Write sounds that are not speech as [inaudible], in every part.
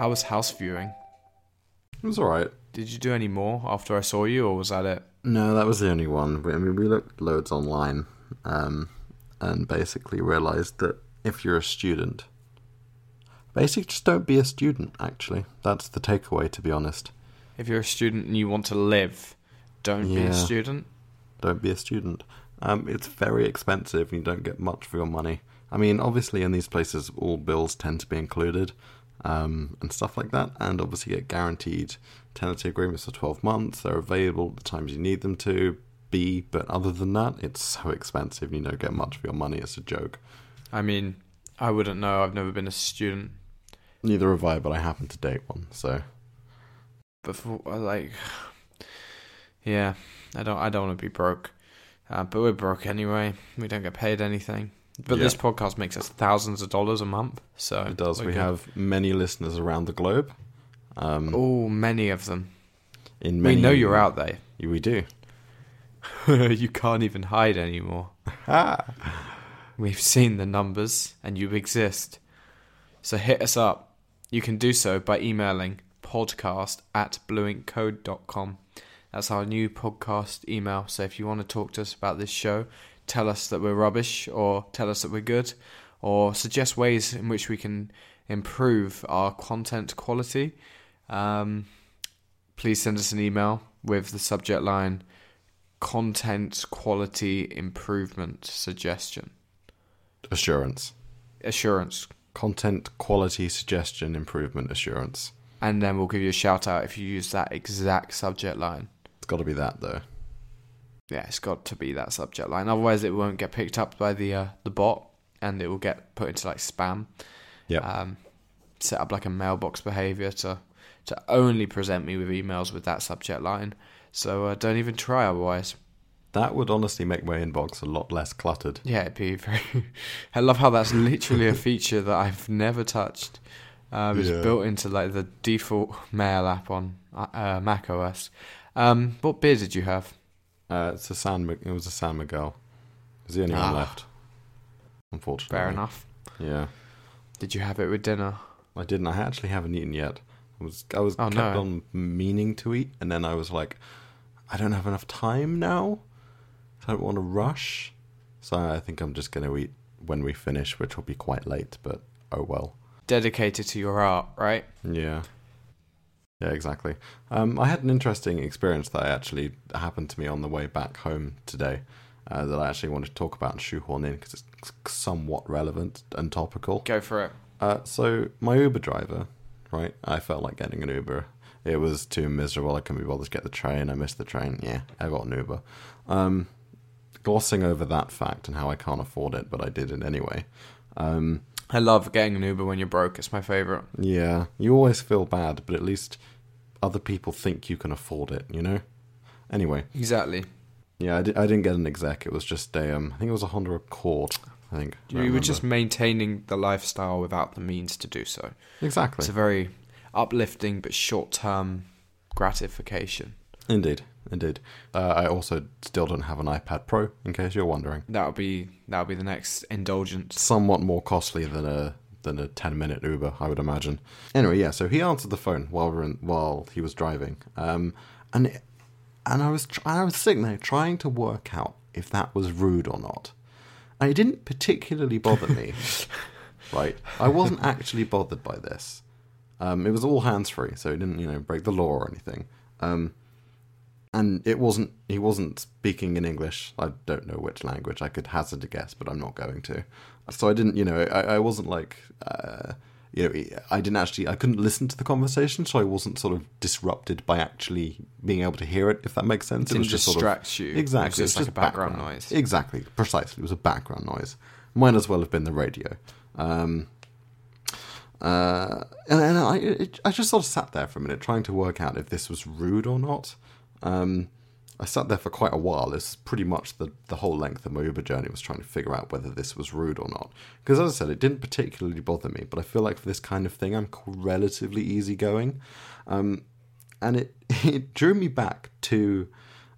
How was house viewing? It was alright. Did you do any more after I saw you, or was that it? No, that was the only one. I mean, we looked loads online, um, and basically realised that if you're a student, basically just don't be a student. Actually, that's the takeaway. To be honest, If you're a student and you want to live, don't be a student. don't be a student. Um, it's very expensive, and you don't get much for your money. I mean, obviously, in these places, all bills tend to be included, um, and stuff like that, and obviously get guaranteed tenancy agreements for twelve months. They're available at the times you need them to be, but other than that, it's so expensive, and you don't get much for your money. It's a joke. I mean, I wouldn't know. I've never been a student. Neither have I, but I happen to date one, so But for, uh, like, yeah, I don't. I don't want to be broke. Uh, but we're broke anyway. We don't get paid anything. But Yeah. this podcast makes us thousands of dollars a month. So it does. we're good. have many listeners around the globe. Um, oh many of them. in many, we know you're out there. We do. [laughs] you can't even hide anymore. [laughs] We've seen the numbers and you exist. So hit us up. You can do so by emailing podcast at blueinkcode.com. That's our new podcast email. So if you want to talk to us about this show, tell us that we're rubbish or tell us that we're good or suggest ways in which we can improve our content quality, um, please send us an email with the subject line content quality improvement suggestion Assurance. assurance Content quality suggestion improvement assurance. and then we'll give you a shout out if you use that exact subject line It's got to be that though. Yeah it's got to be that subject line otherwise it won't get picked up by the uh, the bot and it will get put into like spam Yeah. um, set up like a mailbox behavior to to only present me with emails with that subject line so uh, don't even try otherwise that would honestly make my inbox a lot less cluttered. Yeah, it'd be very. [laughs] I love how that's literally a feature that I've never touched. Um, it's Yeah. built into like the default mail app on uh, Mac OS. Um, what beer did you have? Uh, it's a San. It was a San Miguel. It's the only Ah. one left. Unfortunately. Fair enough. Yeah, Did you have it with dinner? I didn't. I actually haven't eaten yet. I was. I was Oh, kept no. on meaning to eat, and then I was like, I don't have enough time now. I don't want to rush. So I think I'm just going to eat when we finish, which will be quite late. But oh well. Dedicated to your art, right? Yeah. Yeah, exactly. Um, I had an interesting experience that actually happened to me on the way back home today uh, that I actually wanted to talk about and shoehorn in because it's somewhat relevant and topical. Go for it. Uh, so, my Uber driver, right? I felt like getting an Uber. It was too miserable. I couldn't be bothered to get the train. I missed the train. Yeah, I got an Uber. Um, glossing over that fact and how I can't afford it, but I did it anyway. Um, I love getting an Uber when you're broke. It's my favorite. yeah, you always feel bad, but at least other people think you can afford it, you know? Anyway, Exactly. yeah, I, di- I didn't get an exec. It was just a, um, I think it was a Honda Accord, I think. You were just maintaining the lifestyle without the means to do so. Exactly. It's a very uplifting but short-term gratification. Indeed, indeed. Uh, I also still don't have an iPad Pro, in case you're wondering. That'll be that'll be the next indulgence. Somewhat more costly than a than a ten minute Uber, I would imagine. Anyway, yeah. So he answered the phone while we were in, while he was driving, um, and it, and I was tr- I was sitting there trying to work out if that was rude or not, and it didn't particularly bother me. [laughs] right, I wasn't actually bothered by this. Um, it was all hands free, so it didn't you know break the law or anything. Um, and it wasn't he wasn't speaking in english. I don't know which language. I could hazard a guess but i'm not going to. So i didn't you know i, I wasn't like uh, you know i didn't actually i couldn't listen to the conversation so i wasn't sort of disrupted by actually being able to hear it if that makes sense. It was just sort of you. Exactly. just it was like a background. noise. exactly. Precisely. It was a background noise. Might as well have been the radio. Um uh, and, and I, it, I just sort of sat there for a minute trying to work out if this was rude or not. Um, I sat there for quite a while. It's pretty much the, the whole length of my Uber journey was trying to figure out whether this was rude or not. Because as I said, it didn't particularly bother me, but I feel like for this kind of thing, I'm relatively easygoing. Um, and it, [laughs] it drew me back to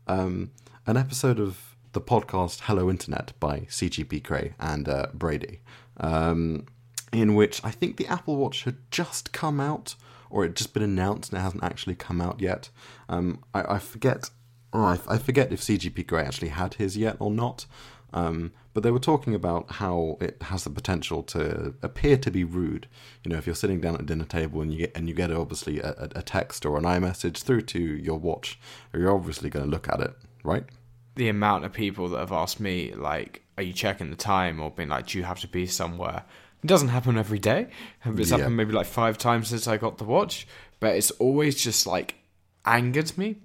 um, an episode of the podcast Hello Internet by CGP Grey and uh, Brady. Um, in which I think the Apple Watch had just come out, or it just been announced and it hasn't actually come out yet. Um, I, I forget. Oh, I, I forget if CGP Grey actually had his yet or not. Um, but they were talking about how it has the potential to appear to be rude. You know, if you're sitting down at a dinner table and you get and you get obviously a, a text or an iMessage through to your watch, you're obviously going to look at it, right? The amount of people that have asked me, like, "Are you checking the time?" or been like, "Do you have to be somewhere?" It doesn't happen every day. It's Yeah. happened maybe like five times since I got the watch, but it's always just like angered me.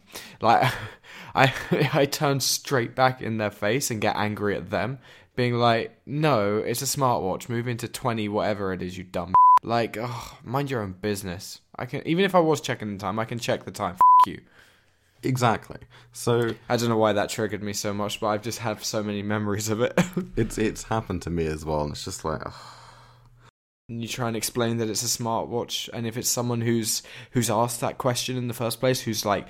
Like [laughs] I [laughs] I turn straight back in their face and get angry at them, being like, "No, it's a smartwatch. Move into 20 whatever it is, you dumb." [laughs] Like, oh, mind your own business. I can even if I was checking the time, I can check the time. F- you. Exactly. So I don't know why that triggered me so much, but I've just had so many memories of it. it's it's happened to me as well, and it's just like, ugh. And you try and explain that it's a smartwatch and if it's someone who's who's asked that question in the first place who's like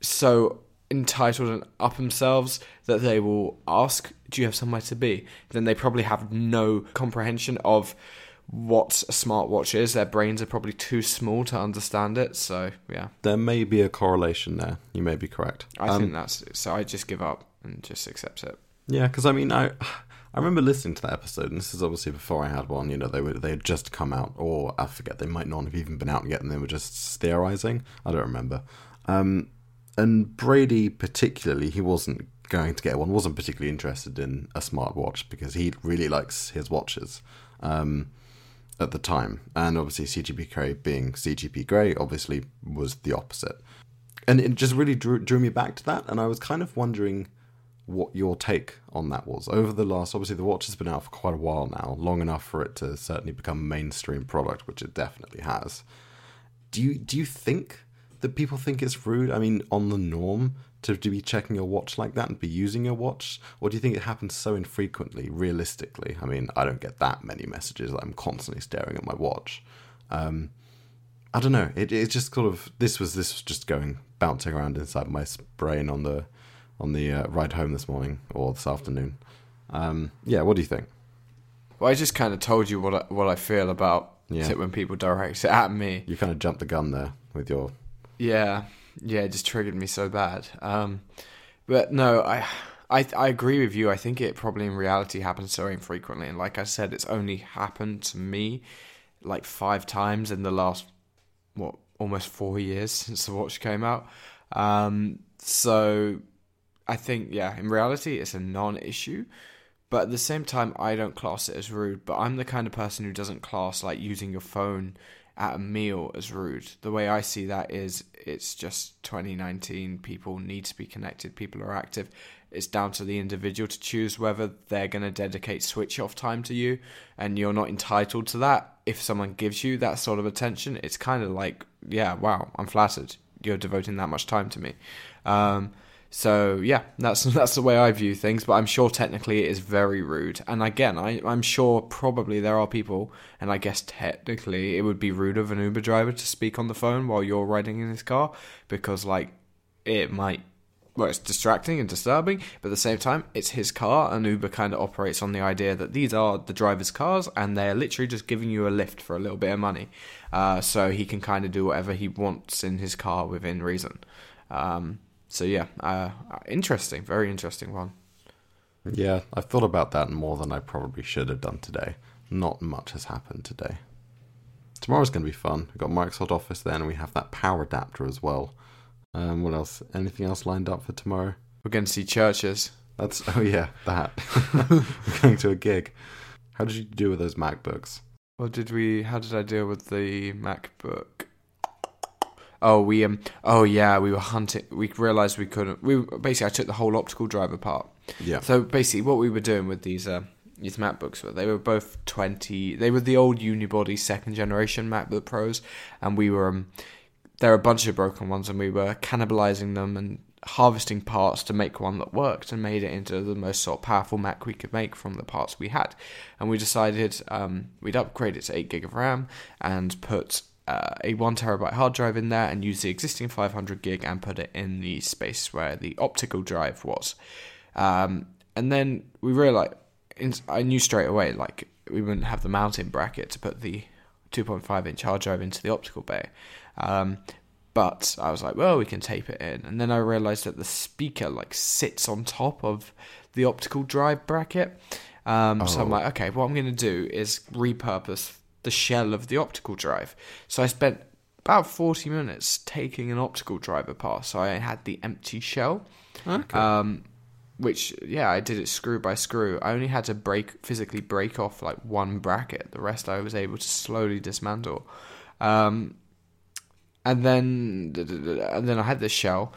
so entitled and up themselves that they will ask do you have somewhere to be then they probably have no comprehension of what a smartwatch is their brains are probably too small to understand it so yeah there may be a correlation there. You may be correct. i Um, think that's so i just give up and just accept it Yeah, because I mean, I I remember listening to that episode, and this is obviously before I had one. You know, they were they had just come out, or I forget, they might not have even been out yet, and they were just theorizing. I don't remember. Um, and Brady, particularly, he wasn't going to get one. wasn't particularly interested in a smartwatch because he really likes his watches. Um, at the time, and obviously CGP Grey being CGP Grey, obviously was the opposite, and it just really drew drew me back to that, and I was kind of wondering what your take on that was. Over the last obviously the watch has been out for quite a while now long enough for it to certainly become a mainstream product which it definitely has. Do you do you think that people think it's rude i mean on the norm to, to be checking your watch like that and be using your watch? Or do you think it happens so infrequently realistically? I mean i don't get that many messages that i'm constantly staring at my watch. Um, I don't know. It it just sort of this was this was just going bouncing around inside my brain on the on the uh, ride home this morning or this afternoon. Um, yeah, what do you think? well i just kind of told you what I, what i feel about Yeah. it when people direct it at me You kind of jumped the gun there with your Yeah, yeah, it just triggered me so bad. Um, but no, I, I, I agree with you. I think it probably in reality happens so infrequently, and like I said, it's only happened to me like five times in the last what almost four years [laughs] since the watch came out. Um, so I think yeah, in reality, it's a non-issue. But at the same time, I don't class it as rude. But I'm the kind of person who doesn't class like using your phone at a meal as rude. The way I see that is it's just 2019. People need to be connected. People are active. It's down to the individual to choose whether they're going to dedicate switch off time to you. And you're not entitled to that. If someone gives you that sort of attention, it's kind of like, yeah, wow, I'm flattered. You're devoting that much time to me. Um, so yeah, that's [laughs] that's the way I view things. But I'm sure technically it is very rude. And again, I, I'm sure probably there are people, and I guess technically it would be rude of an Uber driver to speak on the phone while you're riding in his car because like it might. Well, it's distracting and disturbing, but at the same time, it's his car, and Uber kind of operates on the idea that these are the driver's cars, and they're literally just giving you a lift for a little bit of money, uh, so he can kind of do whatever he wants in his car within reason. Um, so yeah, uh, interesting, very interesting one. Yeah, I've thought about that more than I probably should have done today. Not much has happened today. Tomorrow's going to be fun. We've got Microsoft Office then, and we have that power adapter as well. Um, what else? Anything else lined up for tomorrow? We're going to see CHVRCHES. That's oh yeah, that. [laughs] [laughs] We're going to a gig. How did you do with those MacBooks? Or did we? How did I deal with the MacBook? Oh, we um. Oh yeah, we were hunting. We realized we couldn't. We basically I took the whole optical drive apart. Yeah. So basically, what we were doing with these uh, these MacBooks were they were both twenty. They were the old unibody second generation MacBook Pros, and we were um, there are a bunch of broken ones, and we were cannibalizing them and harvesting parts to make one that worked, and made it into the most sort of powerful Mac we could make from the parts we had. And we decided um, we'd upgrade it to eight gig of RAM and put uh, a one terabyte hard drive in there and use the existing 500 gig and put it in the space where the optical drive was. Um, and then we realized, I knew straight away, like, we wouldn't have the mounting bracket to put the 2.5 inch hard drive into the optical bay. Um, but I was like, well, we can tape it in, and then I realized that the speaker like sits on top of the optical drive bracket. Um, So I'm Oh. like, okay, what I'm going to do is repurpose the shell of the optical drive. So I spent about 40 minutes taking an optical drive apart. So I had the empty shell. Okay. Um, which yeah, I did it screw by screw. I only had to break physically break off like one bracket. The rest I was able to slowly dismantle. Um, and then and then I had this shell.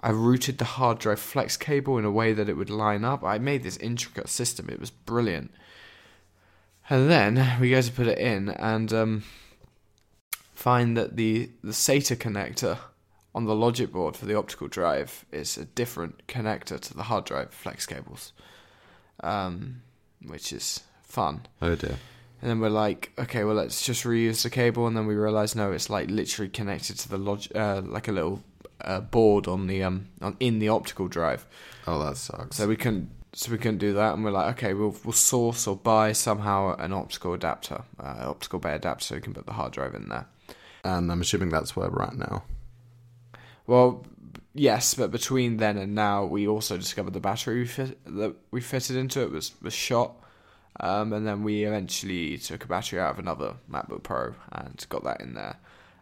I routed the hard drive flex cable in a way that it would line up. I made this intricate system. It was brilliant. And then we go to put it in and um, find that the the SATA connector on the logic board for the optical drive is a different connector to the hard drive flex cables, um, which is fun. oh dear. And then we're like, okay, well, let's just reuse the cable. And then we realize, no, it's like literally connected to the log, uh, like a little uh, board on the um, on, in the optical drive. Oh, that sucks. So we couldn't, so we couldn't do that. And we're like, okay, we'll we'll source or buy somehow an optical adapter, uh, optical bay adapter, so we can put the hard drive in there. and I'm assuming that's where we're at now. Well, yes, but between then and now, we also discovered the battery we fit, that we fitted into it was was shot, um, and then we eventually took a battery out of another MacBook Pro and got that in there.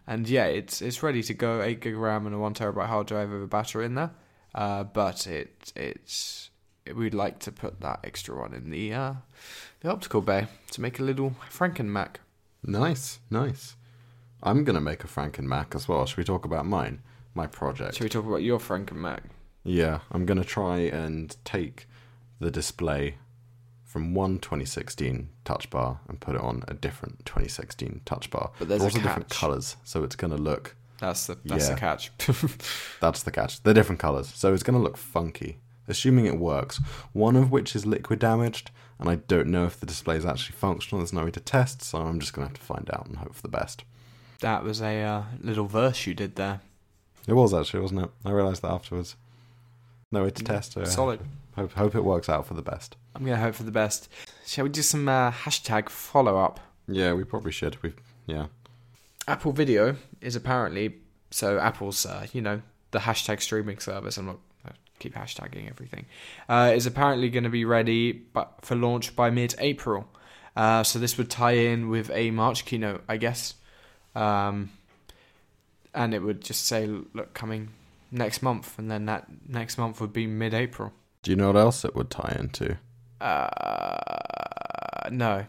And yeah, it's it's ready to go. Eight gig RAM and a one terabyte hard drive with a battery in there, uh, but it it's we'd like to put that extra one in the uh, the optical bay to make a little Franken Mac. Nice, nice. I'm gonna make a Franken Mac as well. Should we talk about mine? My project. Should we talk about your Franken Mac? Yeah, I'm gonna try and take the display from one 2016 touch bar and put it on a different 2016 touch bar. But there's a also different colors, so it's gonna look. That's the that's Yeah. the catch. [laughs] That's the catch. They're different colors, so it's gonna look funky. Assuming it works, one of which is liquid damaged, and I don't know if the display is actually functional. There's no way to test, so I'm just gonna have to find out and hope for the best. That was a uh, little verse you did there. It was actually, wasn't it? I realised that afterwards. No way to test. So. Solid. Hope, hope it works out for the best. I'm gonna hope for the best. Shall we do some uh, hashtag follow up? Yeah, we probably should. We yeah. Apple Video is apparently so Apple's uh, you know the hashtag streaming service. I'm not keep hashtagging everything. Uh, is apparently going to be ready but for launch by mid-April. Uh, so this would tie in with a March keynote, I guess. Um, and it would just say, look, coming next month, and then that next month would be mid-April. Do you know what else it would tie into? Uh, no,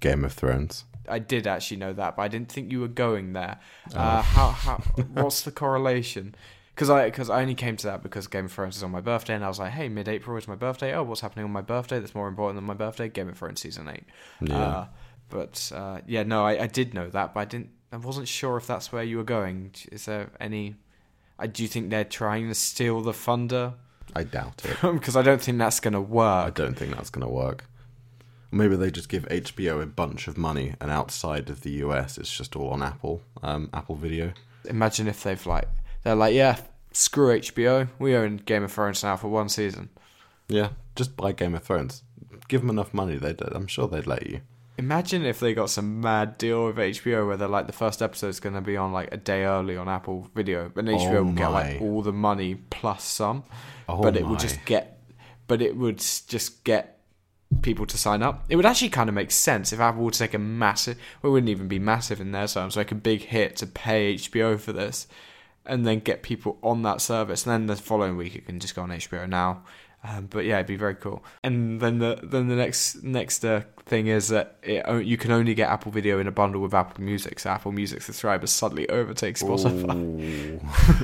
Game of Thrones. I did actually know that, but I didn't think you were going there. Oh. Uh, how how [laughs] what's the correlation? Because I because I only came to that because Game of Thrones is on my birthday, and I was like, hey, mid April is my birthday. Oh, what's happening on my birthday that's more important than my birthday? Game of Thrones season eight. Yeah. Uh, but uh, yeah, no, I, I did know that, but I didn't. I wasn't sure if that's where you were going. Is there any? I do you think they're trying to steal the thunder? I doubt it. [laughs] Because I don't think that's going to work. I don't think that's going to work. Maybe they just give HBO a bunch of money, and outside of the US, it's just all on Apple, um, Apple Video. Imagine if they've like they're like, yeah, screw HBO. We own Game of Thrones now for one season. Yeah, just buy Game of Thrones. Give them enough money, they I'm sure they'd let you. Imagine if they got some mad deal with HBO where they're like the first episode's going to be on like a day early on Apple Video, and HBO Oh will get like all the money plus some, Oh but it my. would just get, but it would just get people to sign up. It would actually kind of make sense if Apple would take a massive, well, it wouldn't even be massive in their terms, like a big hit to pay HBO for this, and then get people on that service, and then the following week it can just go on HBO now. Um, but yeah, it'd be very cool. And then the then the next next uh, thing is that it, you can only get Apple Video in a bundle with Apple Music. So Apple Music subscribers suddenly overtake Spotify Ooh.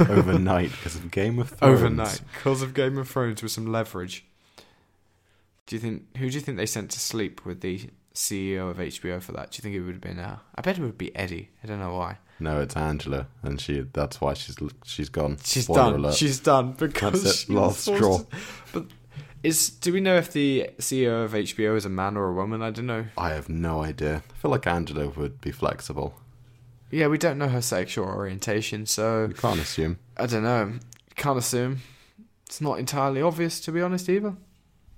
[laughs] overnight because of Game of Thrones. overnight because of Game of Thrones with some leverage. Do you think who do you think they sent to sleep with the CEO of HBO for that? Do you think it would have been? Uh, I bet it would be Eddy. I don't know why. No, it's Angela, and she. That's why she's she's gone. She's Spoiler done. alert. She's done because That's it, she was last straw. to- But is do we know if the CEO of HBO is a man or a woman? I don't know. I have no idea. I feel like Angela would be flexible. Yeah, we don't know her sexual orientation, so You can't assume. I don't know. Can't assume. It's not entirely obvious, to be honest, either.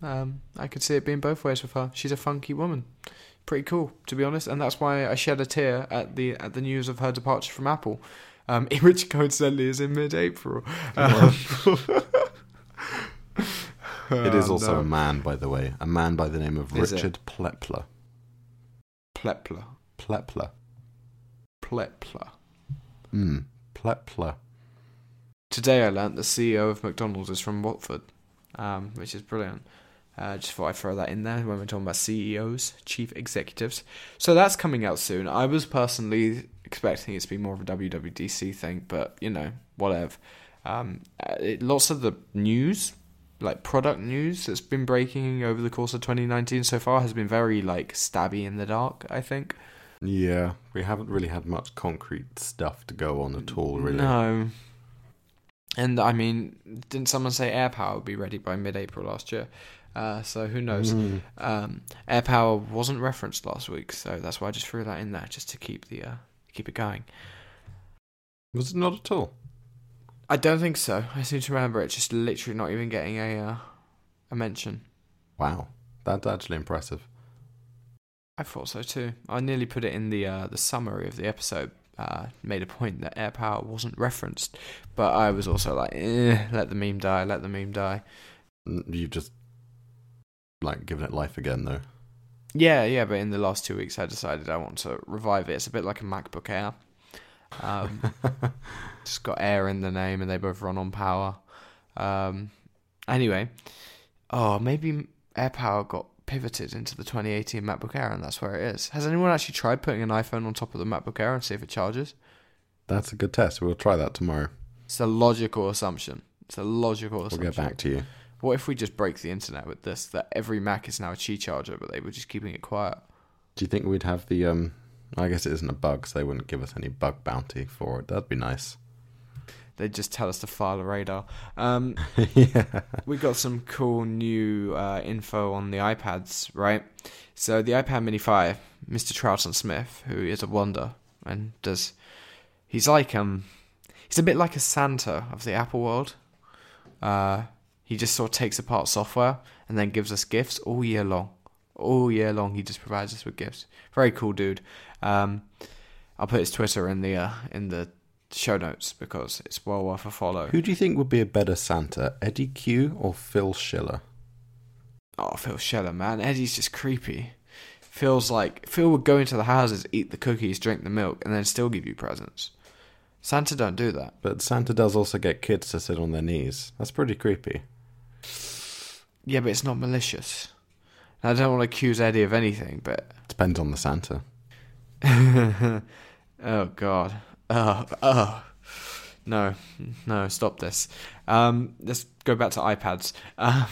Um, I could see it being both ways with her. She's a funky woman. Pretty cool to be honest, and that's why I shed a tear at the at the news of her departure from Apple, um, [laughs] which coincidentally is in mid-April. Um, [laughs] It is Oh, also no. a man, by the way, a man by the name of Is it? Richard Plepler. Plepler. Plepler. Plepler. Hmm. Plepler. Today I learnt the CEO of McDonald's is from Watford, um, which is brilliant. Uh, just thought I'd throw that in there when we're talking about CEOs, chief executives. So that's coming out soon. I was personally expecting it to be more of a WWDC thing, but you know, whatever. Um, uh, it, lots of the news, like product news that's been breaking over the course of 2019 so far, has been very like stabby in the dark. I think. Yeah, we haven't really had much concrete stuff to go on at all, really. No. And I mean, didn't someone say AirPower would be ready by mid-April last year? Uh, so who knows? Mm. Um, AirPower wasn't referenced last week, so that's why I just threw that in there just to keep the uh, keep it going. Was it not at all? I don't think so. I seem to remember it just literally not even getting a uh, a mention. Wow, that's actually impressive. I thought so too. I nearly put it in the uh, the summary of the episode. Uh, made a point that air power wasn't referenced, but I was also like, eh, let the meme die, let the meme die. You've just like given it life again, though. Yeah, yeah, but in the last two weeks, I decided I want to revive it. It's a bit like a MacBook Air. Um, [laughs] just got Air in the name, and they both run on power. Um, anyway, oh, maybe Air Power got pivoted into the 2018 MacBook Air, and that's where it is. Has anyone actually tried putting an iPhone on top of the MacBook Air and see if it charges? That's a good test. We'll try that tomorrow. It's a logical assumption. It's a logical assumption. We'll get back to you. What if we just break the internet with this? That every Mac is now a Qi charger, but they were just keeping it quiet. Do you think we'd have the um? I guess it isn't a bug, so they wouldn't give us any bug bounty for it. That'd be nice. They'd just tell us to file a radar. Um, [laughs] yeah. we got some cool new uh, info on the iPads, right? So the iPad Mini 5, Mr. Troughton Smith, who is a wonder and does, he's like um, he's a bit like a Santa of the Apple world. Uh, he just sort of takes apart software and then gives us gifts all year long. All year long, he just provides us with gifts. Very cool dude. Um, I'll put his Twitter in the uh, in the show notes because it's well worth a follow. Who do you think would be a better Santa, Eddy Cue or Phil Schiller? Oh, Phil Schiller, man. Eddie's just creepy. Feels like Phil would go into the houses, eat the cookies, drink the milk, and then still give you presents. Santa don't do that. But Santa does also get kids to sit on their knees. That's pretty creepy. Yeah, but it's not malicious. I don't want to accuse Eddy of anything, but Depends on the Santa. [laughs] oh god, oh oh, no, no, stop this. Um, let's go back to iPads. Um,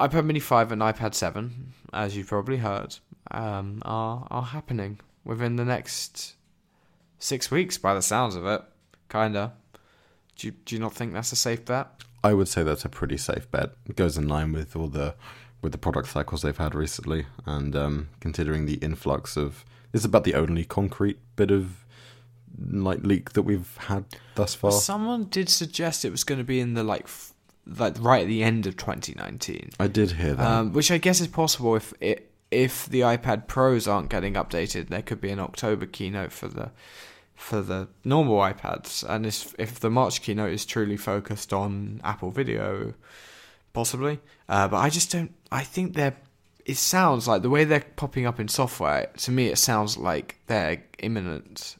iPad Mini Five and iPad Seven, as you've probably heard, um, are are happening within the next six weeks. By the sounds of it, kinda. Do you, do you not think that's a safe bet? I would say that's a pretty safe bet. It goes in line with all the with the product cycles they've had recently, and um, considering the influx of this is about the only concrete bit of like leak that we've had thus far. Someone did suggest it was going to be in the like, f- like right at the end of 2019. I did hear that. Um, which I guess is possible if it, if the iPad Pros aren't getting updated. There could be an October keynote for the for the normal iPads, and if if the March keynote is truly focused on Apple Video, possibly. Uh, but I just don't. I think they're. It sounds like the way they're popping up in software. To me, it sounds like they're imminent.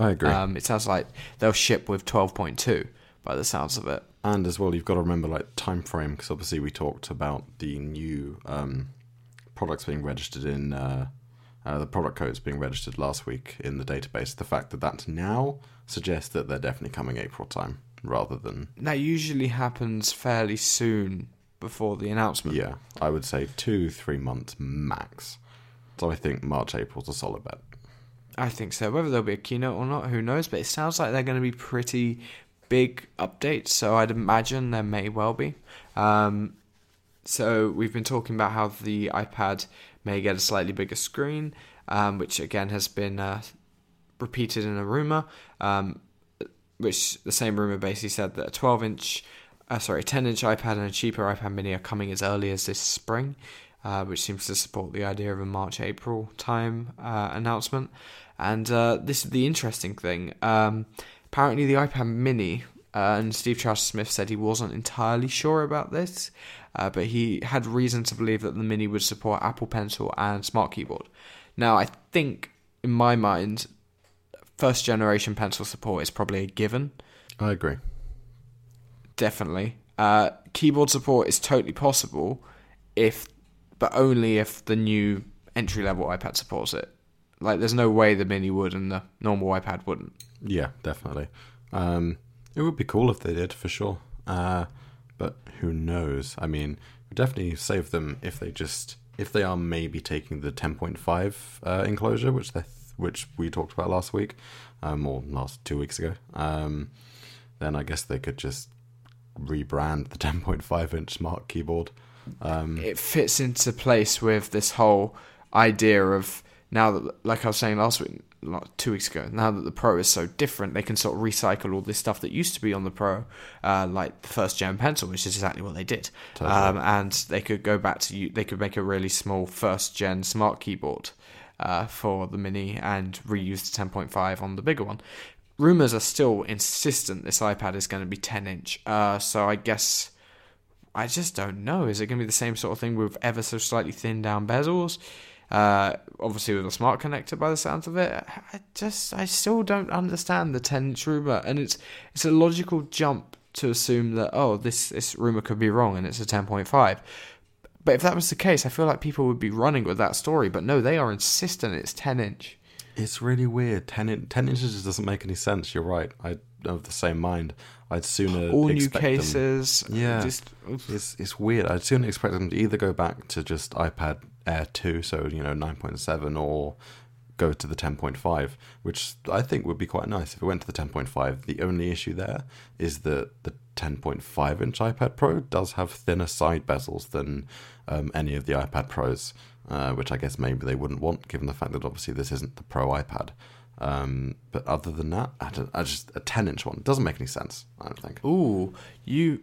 I agree. Um, it sounds like they'll ship with 12.2 by the sounds of it. and as well, you've got to remember like time frame because obviously we talked about the new um, products being registered in uh, uh, the product codes being registered last week in the database. The fact that that's now suggests that they're definitely coming April time rather than That usually happens fairly soon before the announcement. yeah. I would say two three months max. So I think March April's a solid bet. I think so. Whether there'll be a keynote or not, who knows? But it sounds like they're going to be pretty big updates, so I'd imagine there may well be. Um, so we've been talking about how the iPad may get a slightly bigger screen, um, which again has been uh, repeated in a rumor. Um, which the same rumor basically said that a 12 inch, uh, sorry, 10 inch iPad and a cheaper iPad Mini are coming as early as this spring. uh, which seems to support the idea of a March April time uh, announcement. And uh, this is the interesting thing. Um, apparently, the iPad Mini, uh, and Steve Troughton-Smith said he wasn't entirely sure about this, uh, but he had reason to believe that the Mini would support Apple Pencil and Smart Keyboard. Now, I think, in my mind, first generation pencil support is probably a given. I agree. Definitely. Uh, keyboard support is totally possible if, but only if the new entry level iPad supports it. Like, there's no way the Mini would and the normal iPad wouldn't. Yeah, definitely. Um, it would be cool if they did, for sure. Uh, but who knows? I mean, definitely save them if they just if they are maybe taking the 10.5 uh, enclosure, which they which we talked about last week, um, or last two weeks ago. Um, then I guess they could just rebrand the 10.5 inch smart keyboard. Um, it fits into place with this whole idea of now that, like I was saying last week, like two weeks ago, now that the Pro is so different, they can sort of recycle all this stuff that used to be on the Pro, uh, like the first gen pencil, which is exactly what they did. Totally. Um, and they could go back to you they could make a really small first gen smart keyboard uh, for the Mini and reuse the 10.5 on the bigger one. Rumors are still insistent this iPad is going to be 10 inch. Uh, so I guess I just don't know. Is it going to be the same sort of thing with ever so slightly thinned down bezels? Uh, obviously with a smart connector by the sounds of it. I just I still don't understand the 10 inch rumor, and it's it's a logical jump to assume that oh this this rumor could be wrong and it's a 10.5. But if that was the case, I feel like people would be running with that story. But no, they are insistent it's 10 inch. It's really weird. 10, in, 10 inches just doesn't make any sense. You're right. I of the same mind. I'd sooner all new expect them- cases. Yeah. just It's it's weird. I'd sooner expect them to either go back to just iPad Air 2, so you know 9.7, or go to the 10.5, which I think would be quite nice if it went to the 10.5. The only issue there is that the 10.5 inch iPad Pro does have thinner side bezels than um, any of the iPad Pros, uh, which I guess maybe they wouldn't want, given the fact that obviously this isn't the Pro iPad. Um, but other than that, I, I just a 10 inch one doesn't make any sense. I don't think. Ooh, you.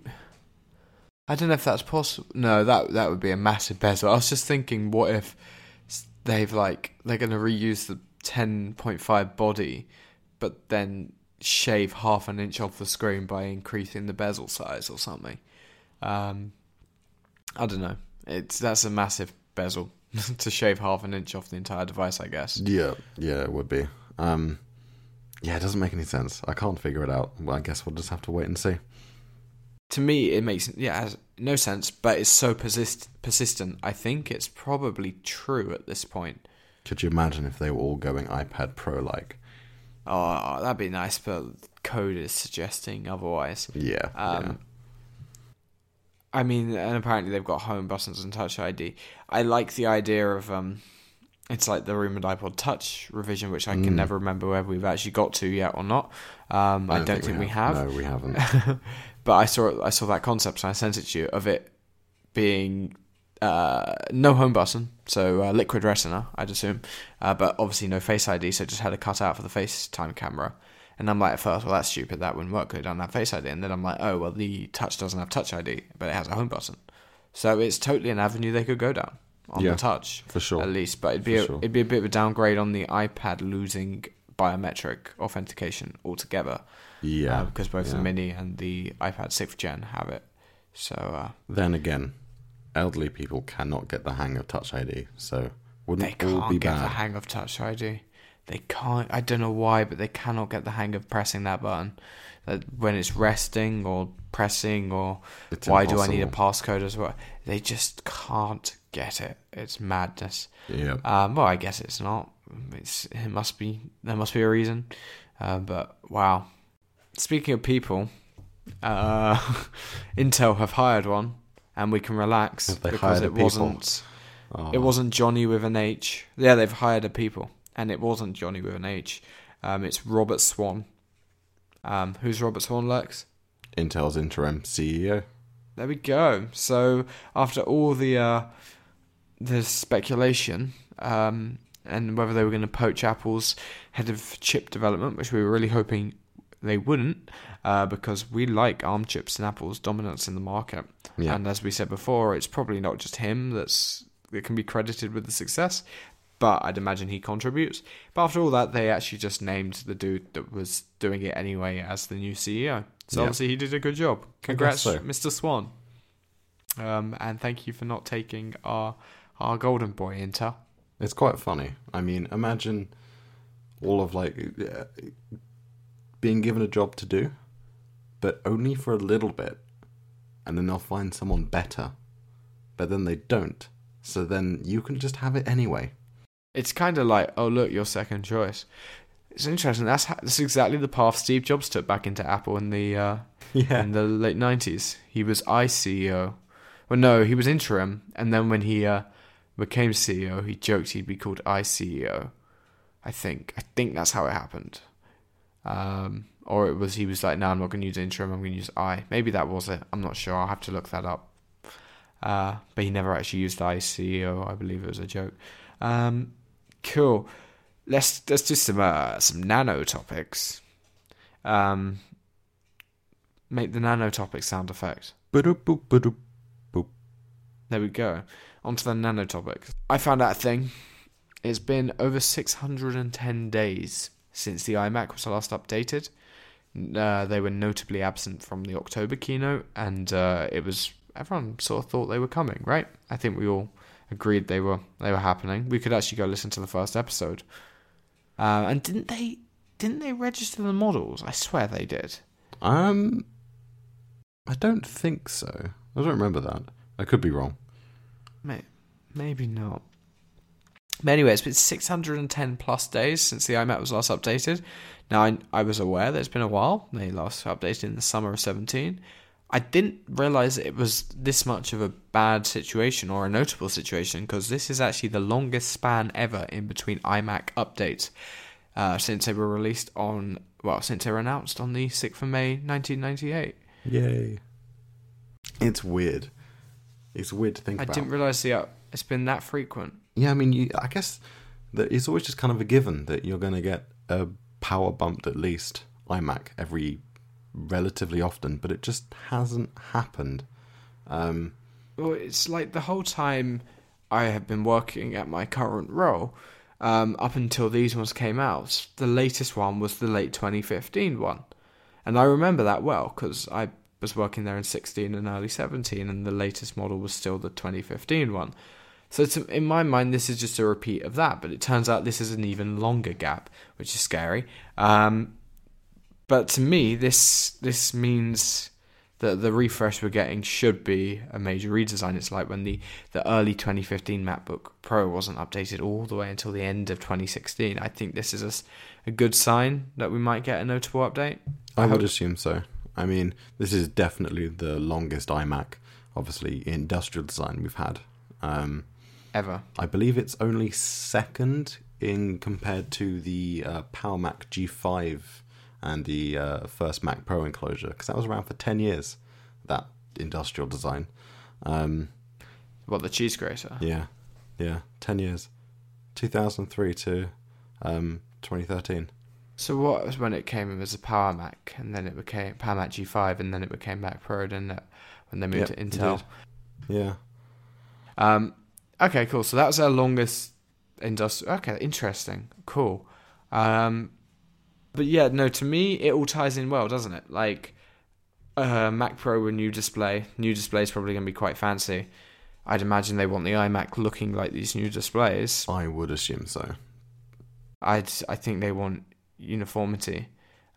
I don't know if that's possible. No, that that would be a massive bezel. I was just thinking, what if they've like they're going to reuse the ten point five body, but then shave half an inch off the screen by increasing the bezel size or something. Um, I don't know. It's that's a massive bezel [laughs] to shave half an inch off the entire device. I guess. Yeah, yeah, it would be. Um, yeah, it doesn't make any sense. I can't figure it out. Well, I guess we'll just have to wait and see. To me it makes yeah no sense but it's so persist- persistent i think it's probably true at this point Could you imagine if they were all going iPad Pro like? oh that'd be nice but code is suggesting otherwise Yeah, um i mean and apparently they've got home buttons and touch id i like the idea of um it's like the rumored iPod Touch revision, which I can Mm. never remember whether we've actually got to yet or not. Um, I, don't think, we have. No, we haven't. [laughs] but I saw I saw that concept and I sent it to you of it being uh, no home button, so uh, liquid retina, I'd assume, uh, but obviously no Face ID, so just had a cutout for the FaceTime camera. And I'm like, at first, well, that's stupid. That wouldn't work. It doesn't have Face ID. And then I'm like, oh, well, the Touch doesn't have Touch ID, but it has a home button. So it's totally an avenue they could go down on Yeah, the Touch, for sure. at least. But it'd be For a, sure. it'd be a bit of a downgrade on the iPad losing biometric authentication altogether Yeah, uh, because both the. Mini and the iPad 6th Gen have it. So uh, Then again, elderly people cannot get the hang of Touch ID, so wouldn't they can't be get bad. the hang of Touch ID. They can't. I don't know why, but they cannot get the hang of pressing that button. That when it's resting or pressing or It's why do I need a passcode as well? They just can't get it. It's madness. Yeah, Um, well, I guess it's not. It's, it must be. There must be a reason. Uh, but wow. Speaking of people, uh, [laughs] Intel have hired one, and we can relax because it people? wasn't. Oh, It wasn't Johnny with an H. Yeah, they've hired a people, and it wasn't Johnny with an H. Um, it's Robert Swan. Um, who's Robert Swan, Lex? Intel's interim CEO. There we go. So after all the uh, the speculation um, and whether they were going to poach Apple's head of chip development, which we were really hoping they wouldn't, uh, because we like ARM chips and Apple's dominance in the market. Yeah. And as we said before, it's probably not just him that's that can be credited with the success. But I'd imagine he contributes. But after all that, they actually just named the dude that was doing it anyway as the new CEO. So Yeah. obviously he did a good job. Congrats, so. Mr. Swan. Um, and thank you for not taking our our golden boy Intel. It's quite funny. I mean, imagine all of like being given a job to do, but only for a little bit, and then they'll find someone better, but then they don't. So then you can just have it anyway. It's kind of like, oh look, your second choice. It's interesting. That's how, that's exactly the path Steve Jobs took back into Apple in the uh, Yeah. in the late nineties. He was iCEO. Well, no, he was interim, and then when he uh, became CEO, he joked he'd be called iCEO. I think. I think that's how it happened. Um, or it was he was like, no, I'm not going to use interim. I'm going to use I. Maybe that was it. I'm not sure. I'll have to look that up. Uh, but he never actually used iCEO. I believe it was a joke. Um, cool. Let's let's do some uh, some nano topics. Um, make the nano topic sound effect. There we go. On to the nano topic. I found out a thing. It's been over 610 days since the iMac was last updated. Uh, they were notably absent from the October keynote, and uh, it was everyone sort of thought they were coming, right? I think we all agreed they were they were happening. We could actually go listen to the first episode. Uh, and didn't they didn't they register the models? I swear they did. Um, I don't think so. I don't remember that. I could be wrong. May- Maybe not. But anyway, it's been 610 plus days since the iMac was last updated. Now, I, I was aware that it's been a while. They last updated in the summer of 17. I didn't realize it was this much of a bad situation or a notable situation because this is actually the longest span ever in between iMac updates uh, since they were released on, well, since they were announced on the 6th of May 1998. Yay. It's weird. It's weird to think I about. I didn't realize the, uh, it's been that frequent. Yeah, I mean, you, I guess that it's always just kind of a given that you're going to get a power bumped at least iMac every relatively often, but it just hasn't happened. Um, Well, it's like the whole time I have been working at my current role, um, up until these ones came out, the latest one was the late 2015 one. And I remember that well because I was working there in 16 and early 17, and the latest model was still the 2015 one. So in my mind, this is just a repeat of that, but it turns out this is an even longer gap, which is scary. Um, but to me, this this means that the refresh we're getting should be a major redesign. It's like when the, the early 2015 MacBook Pro wasn't updated all the way until the end of 2016. I think this is a good sign that we might get a notable update. I, I would hope- assume so. I mean, this is definitely the longest iMac, obviously, industrial design we've had. Um, Ever. I believe it's only second in compared to the uh, Power Mac G5 and the uh, first Mac Pro enclosure because that was around for ten years. That industrial design, um, What, the cheese grater? yeah, yeah, ten years, two thousand three to um, twenty thirteen. So what was when it came as a Power Mac, and then it became Power Mac G5, and then it became Mac Pro, it? When they moved Yep, to Intel. did. Yeah, Um, okay, cool. So that was our longest industrial. Okay, interesting. Cool. Um, but yeah, no, to me, it all ties in well, doesn't it? Like, uh, Mac Pro with new display. New display is probably going to be quite fancy. I'd imagine they want the iMac looking like these new displays. I would assume so. I'd, I think they want uniformity.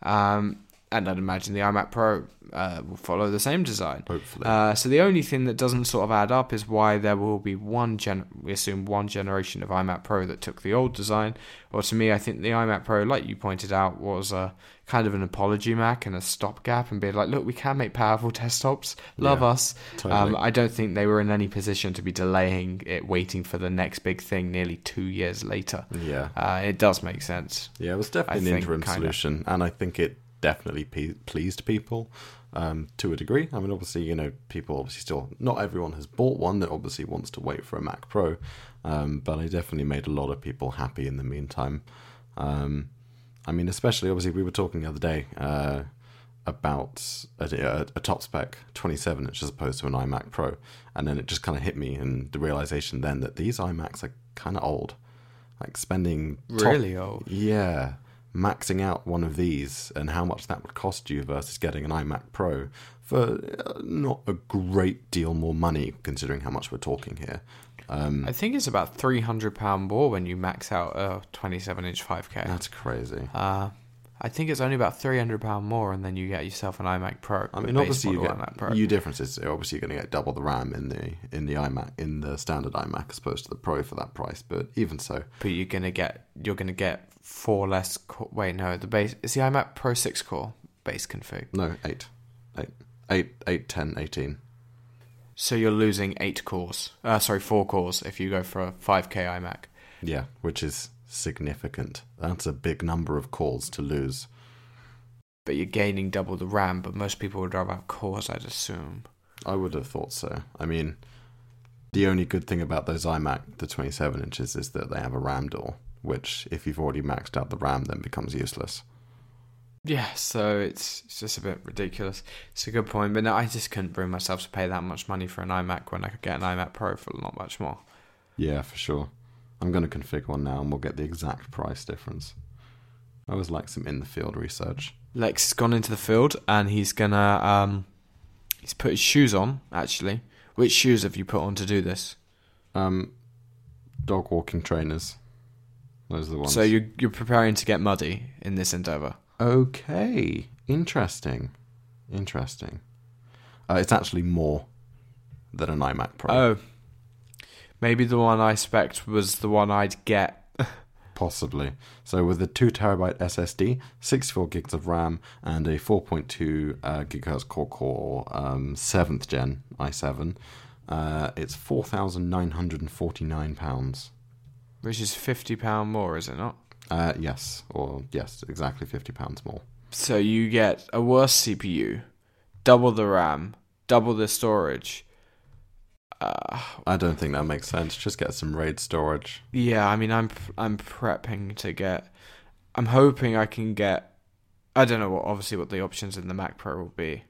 Um, and I'd imagine the iMac Pro uh, will follow the same design. Hopefully, Uh, so the only thing that doesn't sort of add up is why there will be one gen. We assume one generation of iMac Pro that took the old design. Or to me, I think the iMac Pro, like you pointed out, was a kind of an apology Mac and a stopgap, and being like, look, we can make powerful desktops. Love Yeah, us. totally. Um, I don't think they were in any position to be delaying it, waiting for the next big thing nearly two years later. yeah, Uh, it does make sense. Yeah, it was definitely I an think interim solution, and I think it definitely pe- pleased people um, to a degree. I mean, obviously, you know, people obviously still not everyone has bought one that obviously wants to wait for a Mac Pro, um, but I definitely made a lot of people happy in the meantime. Um, I mean, especially obviously we were talking the other day uh, about a, a, a top spec 27 inch as opposed to an iMac Pro, and then it just kind of hit me, and the realization then that these iMacs are kind of old. Like spending top- Really old. yeah, maxing out one of these and how much that would cost you versus getting an iMac Pro for uh, not a great deal more money, considering how much we're talking here. Um, I think it's about three hundred pound more when you max out a twenty-seven inch five K. that's crazy. Uh, I think it's only about three hundred pound more, and then you get yourself an iMac Pro. I mean, obviously you get iMac Pro. you differences. Obviously, you're going to get double the RAM in the in the iMac in the standard iMac as opposed to the Pro for that price. But even so, but you're gonna get you're gonna get four less. Co- wait, no, the base is the iMac Pro six core base config. no eight, eight, eight, eight, ten, eighteen. So you're losing eight cores. Uh, sorry, four cores if you go for a five K iMac. Yeah, which is significant. That's a big number of cores to lose. But you're gaining double the RAM. But most people would rather have cores, I'd assume. I would have thought so. I mean, the only good thing about those iMac, the 27 inches, is that they have a RAM door, which, if you've already maxed out the RAM, then becomes useless. Yeah, so it's it's just a bit ridiculous. It's a good point, but no, I just couldn't bring myself to pay that much money for an iMac when I could get an iMac Pro for not much more. Yeah, for sure. I'm going to configure one now and we'll get the exact price difference. I always like some in the field research. Lex has gone into the field and he's gonna um he's put his shoes on, actually. Which shoes have you put on to do this? Um, dog walking trainers. Those are the ones. So you're you're preparing to get muddy in this endeavour. Okay, interesting. Interesting. Uh, it's actually more than an iMac Pro. Oh. Maybe the one I spec was the one I'd get. [laughs] Possibly. So with a 2 terabyte SSD, 64 gigs of RAM, and a 4.2 uh, gigahertz core core um, 7th gen i7, uh, it's £4,949. Which is fifty pound more, is it not? Uh, yes, or yes, exactly £50 more. So you get a worse CPU, double the RAM, double the storage. Uh, I don't think that makes sense. Just get some RAID storage. yeah, I mean, I'm I'm prepping to get. I'm hoping I can get. I don't know what obviously what the options in the Mac Pro will be,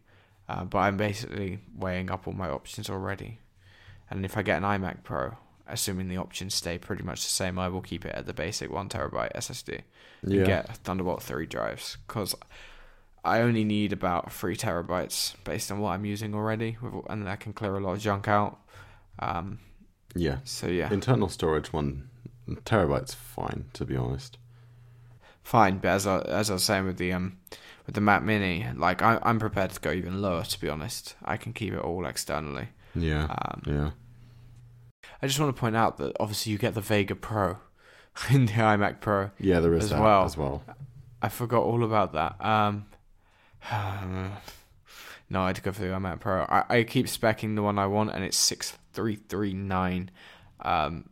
uh, but I'm basically weighing up all my options already. And if I get an iMac Pro, assuming the options stay pretty much the same, I will keep it at the basic one terabyte SSD. Yeah. get Thunderbolt 3 drives because I only need about 3 terabytes based on what I'm using already, with, and I can clear a lot of junk out. Um, Yeah. so, yeah, Internal storage, one terabyte's fine, to be honest. fine. But as I, as I was saying with the um with the Mac Mini, like I, I'm prepared to go even lower. To be honest, I can keep it all externally. Yeah. Um, yeah. I just want to point out that obviously you get the Vega Pro [laughs] in the iMac Pro. Yeah, there is as that well. as well. I forgot all about that. Um, [sighs] no, I'd go for the iMac Pro. I, I keep specking the one I want, and it's six three three nine, um,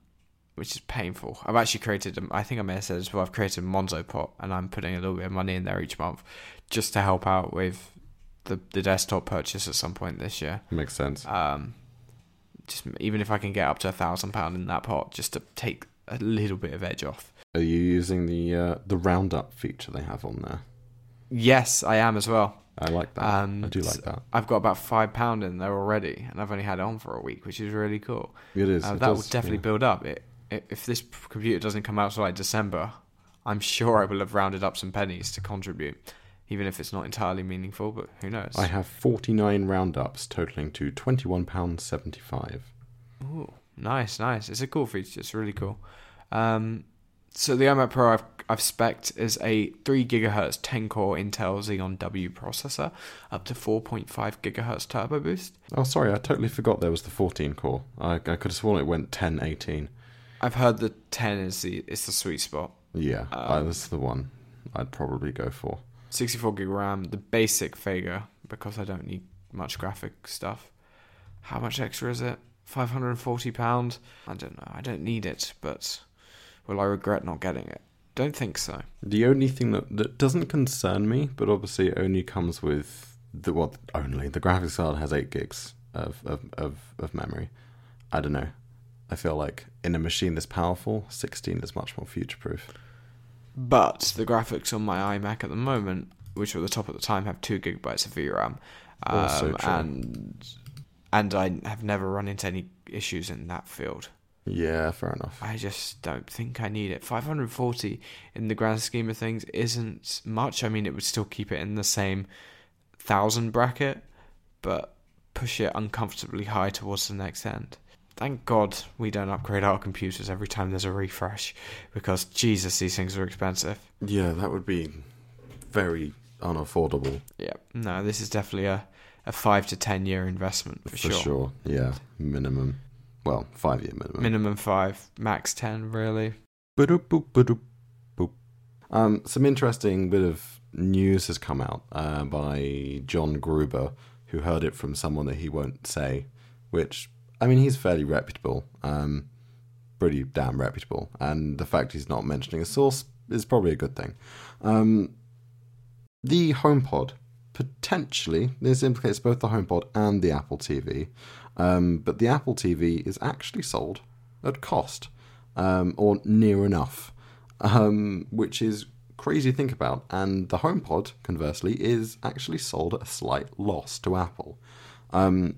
which is painful. I've actually created. I think I may have said as well. I've created a Monzo pot, and I'm putting a little bit of money in there each month, just to help out with the the desktop purchase at some point this year. Makes sense. Um, just even if I can get up to a thousand pound in that pot, just to take a little bit of edge off. Are you using the uh, the roundup feature they have on there? Yes, I am as well. I like that. Um, I do like that. I've got about five pound in there already, and I've only had it on for a week, which is really cool. It is. Uh, it that does, will definitely yeah. build up. It, it, if this computer doesn't come out till like December, I'm sure I will have rounded up some pennies to contribute, even if it's not entirely meaningful. But who knows? I have 49 roundups totaling to £21.75. Ooh, nice, nice. It's a cool feature. It's really cool. Um, so the iMac Pro I've I've spec'd is a three gigahertz, ten core Intel Xeon W processor, up to four point five gigahertz turbo boost. Oh, sorry, I totally forgot there was the 14 core. I, I could have sworn it went 10, 18. I've heard the ten is the is the sweet spot. Yeah, Um, that's the one I'd probably go for. 64 gig RAM, the basic Vega, because I don't need much graphic stuff. How much extra is it? 540 pound? I don't know. I don't need it, but will I regret not getting it? Don't think so. The only thing that, that doesn't concern me, but obviously it only comes with the well, only the graphics card has eight gigs of, of, of, of memory. I don't know. I feel like in a machine this powerful, 16 is much more future proof. But the graphics on my iMac at the moment which were the top at the time, have two gigabytes of VRAM, um, and and I have never run into any issues in that field. Yeah, fair enough. I just don't think I need it. 540 in the grand scheme of things isn't much. I mean, it would still keep it in the same thousand bracket, but push it uncomfortably high towards the next end. Thank God we don't upgrade our computers every time there's a refresh, because Jesus, these things are expensive. Yeah, that would be very unaffordable Yeah, no, this is definitely a, a five to ten year investment for, sure. for sure. Yeah, minimum. Well, five year minimum. Minimum five, max ten, really. Ba-doop, boop, ba-doop, boop. Um, some interesting bit of news has come out uh, by John Gruber, who heard it from someone that he won't say. Which, I mean, he's fairly reputable, um, pretty damn reputable, and the fact he's not mentioning a source is probably a good thing. Um, the HomePod potentially this implicates both the HomePod and the Apple TV, um, but the Apple TV is actually sold at cost um, or near enough, um, which is crazy to think about. And the HomePod, conversely, is actually sold at a slight loss to Apple. Um,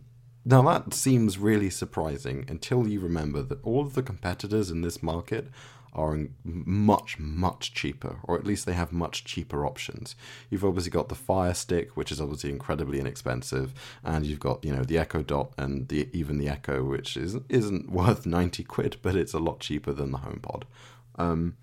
now that seems really surprising until you remember that all of the competitors in this market are much much cheaper, or at least they have much cheaper options. You've obviously got the Fire Stick, which is obviously incredibly inexpensive, and you've got you know the Echo Dot and the even the Echo, which is isn't [laughs] worth ninety quid, but it's a lot cheaper than the HomePod. Um,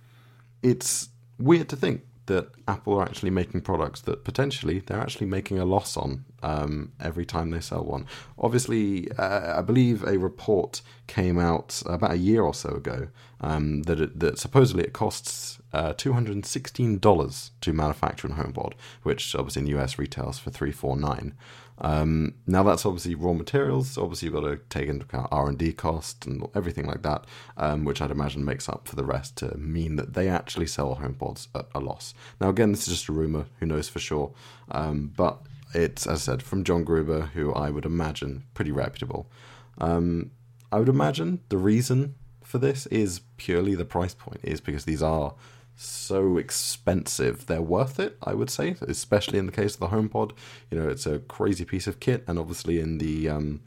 it's weird to think that Apple are actually making products that potentially they're actually making a loss on um, every time they sell one. Obviously, uh, I believe a report came out about a year or so ago um, that it, that supposedly it costs uh, two hundred and sixteen dollars to manufacture a HomePod, which obviously in the US retails for three four nine. Um, now that's obviously raw materials. Obviously, you've got to take into account R and D cost and everything like that, um, which I'd imagine makes up for the rest to mean that they actually sell HomePods at a loss. Now, again, this is just a rumor. Who knows for sure? Um, but it's, as I said, from John Gruber, who I would imagine pretty reputable. Um, I would imagine the reason for this is purely the price point, is because these are so expensive. They're worth it, I would say, especially in the case of the HomePod. You know, it's a crazy piece of kit, and obviously in the um,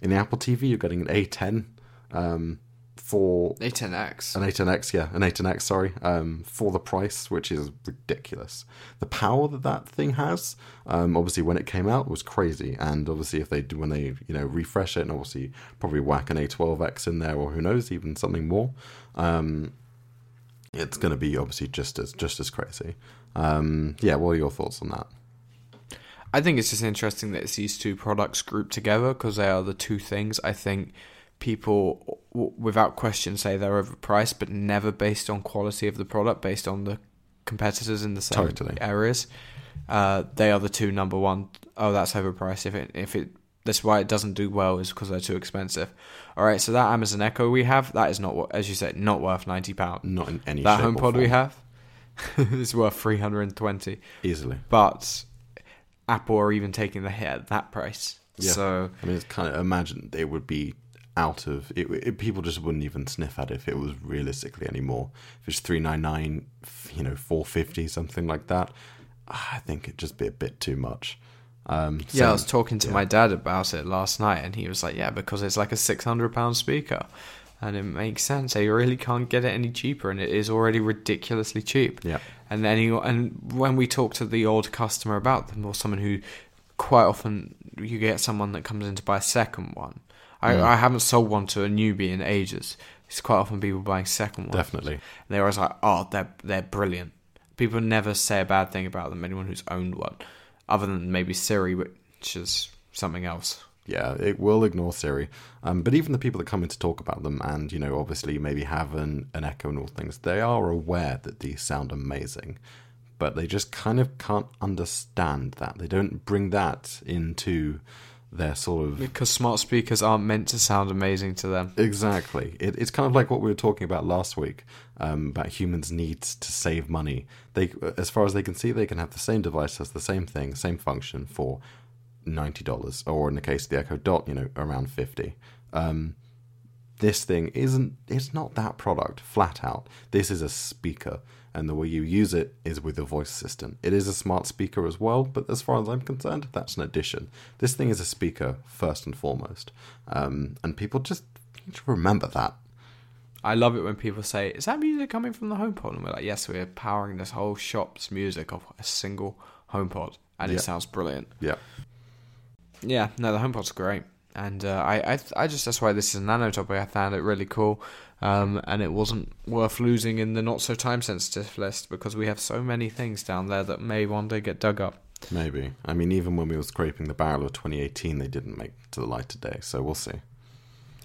in the Apple TV, you're getting an A10 um, for A10X. an A10X, yeah, an A10X, sorry, um, for the price, which is ridiculous. The power that that thing has, um, obviously when it came out, was crazy, and obviously if they do when they you know refresh it, and obviously probably whack an A12X in there, or who knows, even something more, um, it's going to be obviously just as just as crazy. Um, yeah, what are your thoughts on that? I think it's just interesting that it's these two products grouped together because they are the two things I think people, w- without question, say they're overpriced, but never based on quality of the product, based on the competitors in the same Totally. areas. Uh, they are the two number one. Oh, that's overpriced. If it, if it, that's why it doesn't do well is because they're too expensive. All right, so that Amazon Echo we have, that is not what, as you said, not worth ninety pound. Not in any That shape HomePod we have [laughs] is worth three hundred and twenty easily. but Apple are even taking the hit at that price. Yeah. So I mean, it's kind of imagine it would be out of it, it. People just wouldn't even sniff at it if it was realistically anymore. If it's three nine nine, you know, four fifty, something like that. I think it'd just be a bit too much. Um, yeah, I was talking to my dad about it last night, and he was like, "Yeah, because it's like a six hundred pound speaker, and it makes sense. They really can't get it any cheaper, and it is already ridiculously cheap." Yeah. And then, he, and when we talk to the old customer about them, or someone who quite often you get someone that comes in to buy a second one. I, Yeah. I haven't sold one to a newbie in ages. It's quite often people buying second ones. Definitely. And they're always like, oh, they're they're brilliant. People never say a bad thing about them. Anyone who's owned one, other than maybe Siri, which is something else. yeah, it will ignore Siri. Um, but even the people that come in to talk about them and, you know, obviously maybe have an, an Echo and all things, they are aware that these sound amazing. But they just kind of can't understand that. They don't bring that into their sort of. Because smart speakers aren't meant to sound amazing to them. Exactly. It, it's kind of like what we were talking about last week um, about humans' needs to save money. They, as far as they can see, they can have the same device, does the same thing, same function for ninety dollars, or in the case of the Echo Dot, you know, around fifty. Um, this thing isn't it's not that product flat out. This is a speaker and the way you use it is with a voice assistant. It is a smart speaker as well, but as far as I'm concerned, that's an addition. This thing is a speaker first and foremost, um, and people just need to remember that. I love it when people say, "Is that music coming from the HomePod?" And we're like, "Yes, we're powering this whole shop's music off a single HomePod, and Yeah. it sounds brilliant." Yeah, Yeah, no, the HomePod's great, and uh, I, I, I just that's why this is a nano topic. I found it really cool, um, and it wasn't worth losing in the not so time sensitive list because we have so many things down there that may one day get dug up. maybe. I mean, even when we were scraping the barrel of 2018, they didn't make it to the light today, so we'll see.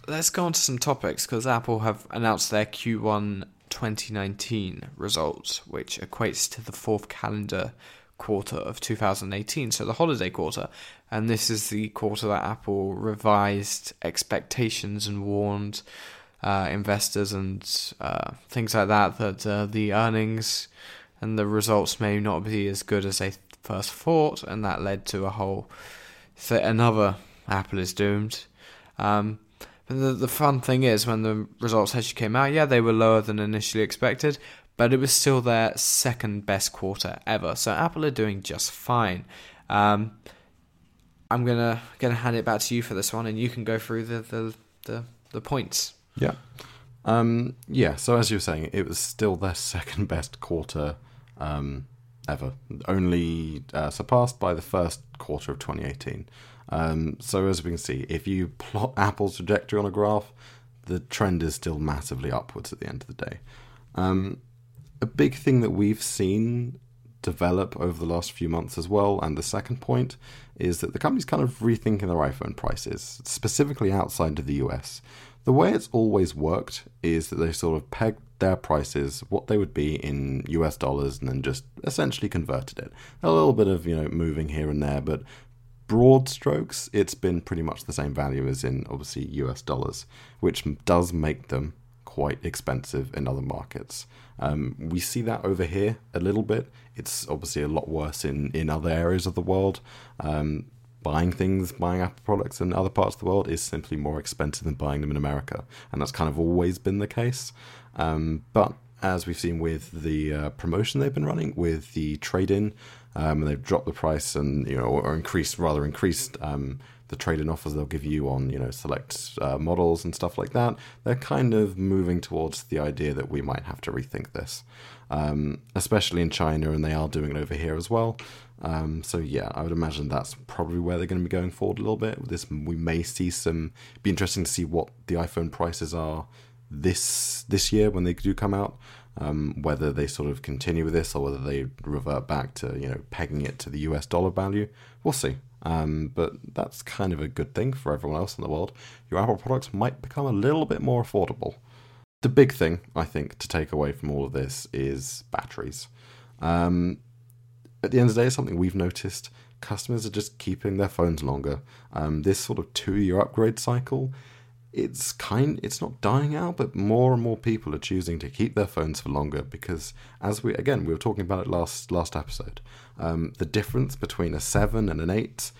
Let's go on to some topics because Apple have announced their Q1 2019 results, which equates to the fourth calendar quarter of 2018, so the holiday quarter. And this is the quarter that Apple revised expectations and warned uh, investors and uh, things like that that uh, the earnings and the results may not be as good as they first thought, and that led to a whole th- another Apple is doomed. Um, the, the fun thing is, when the results actually came out, yeah, they were lower than initially expected, but it was still their second best quarter ever. So Apple are doing just fine. Um, I'm gonna gonna hand it back to you for this one, and you can go through the the, the, the points. Yeah. Um, yeah, so as you were saying, it was still their second best quarter um, ever, only uh, surpassed by the first quarter of 2018. Um, so as we can see, if you plot [laughs] Apple's trajectory on a graph, the trend is still massively upwards at the end of the day. Um, a big thing that we've seen develop over the last few months as well, and the second point is that the company's kind of rethinking their iPhone prices, specifically outside of the US. The way it's always worked is that they sort of pegged their prices, what they would be in US dollars, and then just essentially converted it. A little bit of, you know, moving here and there, but broad strokes, it's been pretty much the same value as in obviously US dollars, which does make them quite expensive in other markets. Um, we see that over here a little bit. It's obviously a lot worse in, in other areas of the world. Um, buying things, buying Apple products in other parts of the world is simply more expensive than buying them in America, and that's kind of always been the case. Um, but as we've seen with the uh, promotion they've been running with the trade-in, um, and they've dropped the price and you know or increased rather increased um, the trade-in offers they'll give you on you know select uh, models and stuff like that. They're kind of moving towards the idea that we might have to rethink this, um, especially in China, and they are doing it over here as well. Um, so yeah, I would imagine that's probably where they're going to be going forward a little bit. This we may see some. Be interesting to see what the iPhone prices are this this year when they do come out. Um, whether they sort of continue with this or whether they revert back to you know pegging it to the US dollar value, we'll see. Um, but that's kind of a good thing for everyone else in the world. Your Apple products might become a little bit more affordable. The big thing I think to take away from all of this is batteries. Um, at the end of the day, something we've noticed customers are just keeping their phones longer. Um, this sort of two-year upgrade cycle, it's kind, it's not dying out, but more and more people are choosing to keep their phones for longer because, as we again we were talking about it last last episode, um, the difference between a seven and an eight.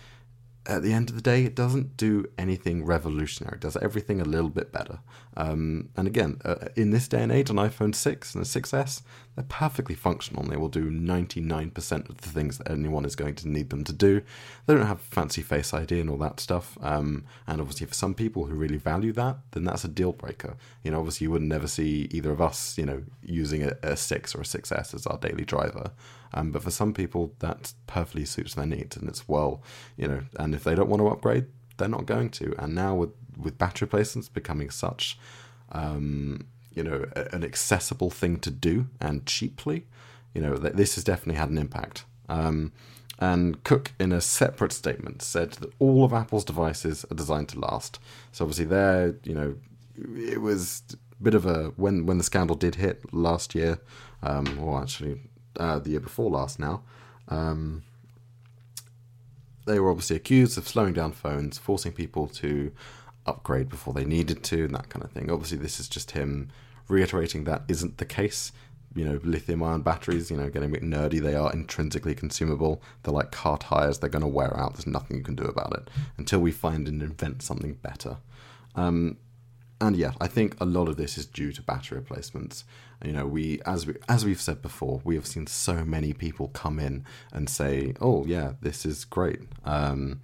At the end of the day, it doesn't do anything revolutionary. It does everything a little bit better. Um, and again, uh, in this day and age, an iPhone 6 and a 6S, they're perfectly functional and they will do 99% of the things that anyone is going to need them to do. They don't have fancy Face ID and all that stuff. Um, and obviously, for some people who really value that, then that's a deal breaker. You know, obviously, you would never see either of us, you know, using a, a 6 or a 6S as our daily driver. Um, but for some people, that perfectly suits their needs, and it's well, you know. And if they don't want to upgrade, they're not going to. And now with with battery replacements becoming such, um, you know, a, an accessible thing to do and cheaply, you know, th- this has definitely had an impact. Um, and Cook, in a separate statement, said that all of Apple's devices are designed to last. So obviously, there, you know, it was a bit of a when when the scandal did hit last year, um, or actually uh, the year before last now. Um, they were obviously accused of slowing down phones, forcing people to upgrade before they needed to, and that kind of thing. Obviously, this is just him reiterating that isn't the case. You know, lithium ion batteries, you know, getting a bit nerdy, they are intrinsically consumable. They're like car tires, they're going to wear out. There's nothing you can do about it until we find and invent something better. Um, and yeah, I think a lot of this is due to battery replacements. You know, we as we as we've said before, we have seen so many people come in and say, "Oh yeah, this is great." Um,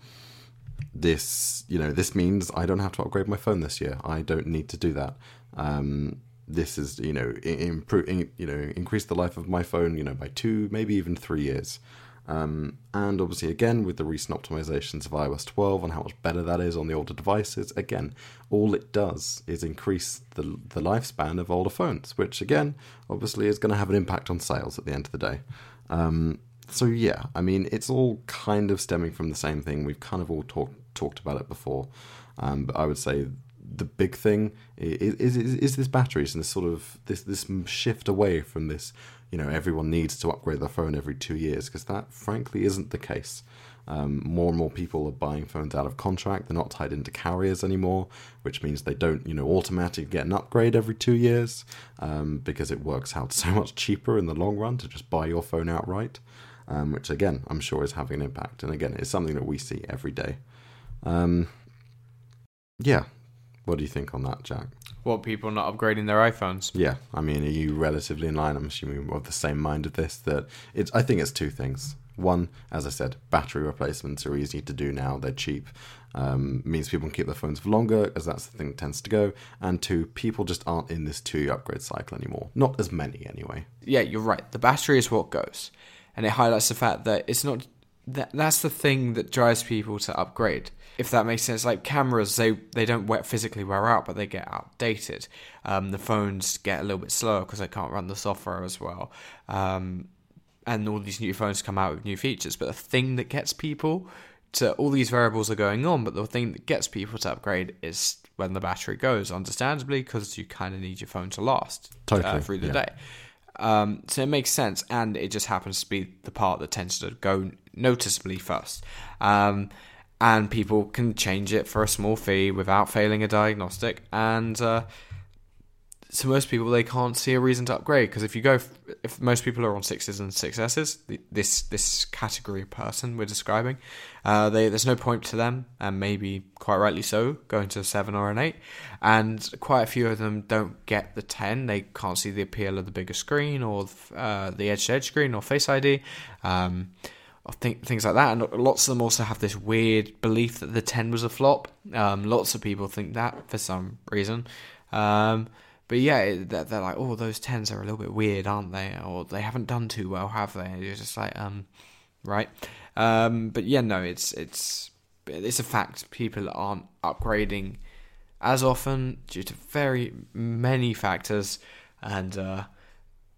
this you know this means I don't have to upgrade my phone this year. I don't need to do that. Um, this is you know improve you know increase the life of my phone you know by two maybe even three years. Um, and obviously, again, with the recent optimizations of iOS 12 and how much better that is on the older devices, again, all it does is increase the, the lifespan of older phones, which, again, obviously is going to have an impact on sales at the end of the day. Um, so, yeah, I mean, it's all kind of stemming from the same thing. We've kind of all talked talked about it before. Um, but I would say the big thing is, is, is this batteries and this sort of this this shift away from this you know everyone needs to upgrade their phone every two years because that frankly isn't the case. Um, more and more people are buying phones out of contract. They're not tied into carriers anymore, which means they don't, you know, automatically get an upgrade every two years um, because it works out [laughs] so much cheaper in the long run to just buy your phone outright. Um, which again, I'm sure is having an impact. And again, it's something that we see every day. Um, yeah, what do you think on that, Jack? What people not upgrading their iPhones? Yeah, I mean, are you relatively in line? I'm assuming of the same mind of this. That it's. I think it's two things. One, as I said, battery replacements are easy to do now. They're cheap. Um, means people can keep their phones for longer, as that's the thing that tends to go. And two, people just aren't in this two-year upgrade cycle anymore. Not as many, anyway. Yeah, you're right. The battery is what goes, and it highlights the fact that it's not. That that's the thing that drives people to upgrade if that makes sense. Like cameras, they they don't wear, physically wear out, but they get outdated. Um, the phones get a little bit slower because they can't run the software as well. Um, and all these new phones come out with new features. But the thing that gets people to all these variables are going on, but the thing that gets people to upgrade is when the battery goes. Understandably, because you kind of need your phone to last uh, totally, uh, through the yeah. day. Um, so it makes sense, and it just happens to be the part that tends to go noticeably first. Um, and people can change it for a small fee without failing a diagnostic. And uh, so most people they can't see a reason to upgrade because if you go, if most people are on sixes and S's, this this category of person we're describing, uh, they, there's no point to them, and maybe quite rightly so, going to a seven or an eight. And quite a few of them don't get the ten. They can't see the appeal of the bigger screen or uh, the edge to edge screen or Face ID. Um, think things like that. And lots of them also have this weird belief that the 10 was a flop. Um, lots of people think that for some reason. Um, but yeah, they're, they're, like, oh, those 10s are a little bit weird, aren't they? Or they haven't done too well, have they? And you're just like, um, right. Um, but yeah, no, it's it's it's a fact. People aren't upgrading as often due to very many factors, and uh,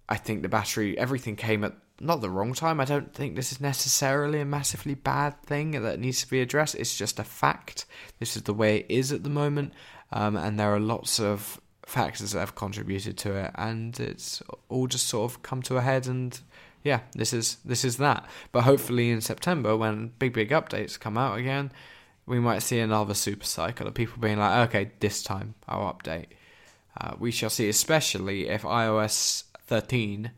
I think the battery, everything came at not the wrong time. I don't think this is necessarily a massively bad thing that needs to be addressed. It's just a fact. This is the way it is at the moment, um, and there are lots of factors that have contributed to it, and it's all just sort of come to a head. And yeah, this is this is that. But hopefully in September, when big big updates come out again, we might see another super cycle of people being like, okay, this time I'll update. Uh, we shall see, especially if iOS 13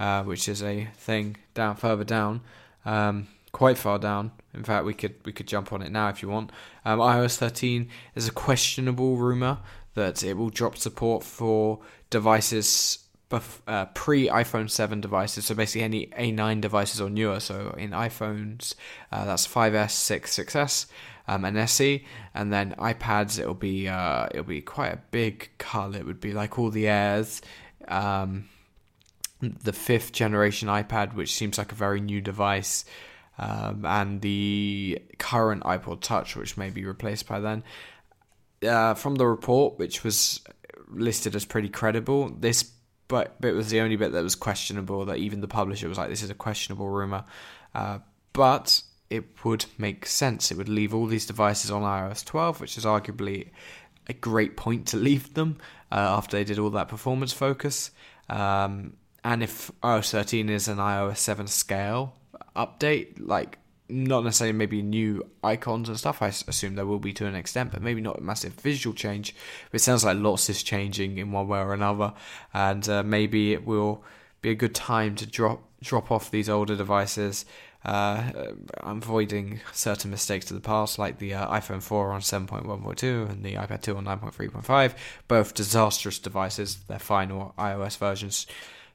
uh, which is a thing down further down, um, quite far down. In fact, we could we could jump on it now if you want. Um, iOS 13 is a questionable rumor that it will drop support for devices bef- uh, pre iPhone 7 devices. So basically, any A9 devices or newer. So in iPhones, uh, that's 5S, 6, 6S. Um, and SE, and then iPads. It'll be uh, it'll be quite a big cut. It would be like all the Airs, um, the fifth generation iPad, which seems like a very new device, um, and the current iPod Touch, which may be replaced by then. Uh, from the report, which was listed as pretty credible, this but bit was the only bit that was questionable. That even the publisher was like, "This is a questionable rumor," uh, but it would make sense. It would leave all these devices on iOS 12, which is arguably a great point to [laughs] leave them uh, after they did all that performance focus. Um, and if iOS 13 is an iOS 7 scale update, like not necessarily maybe new icons and stuff, I assume there will be to an extent, but maybe not a massive visual change. But it sounds like lots is changing in one way or another, and uh, maybe it will be a good time to drop drop off these older devices uh, avoiding certain mistakes of the past, like the uh, iPhone 4 on 7.1.2 and the iPad 2 on 9.3.5. Both disastrous devices. They're final iOS versions.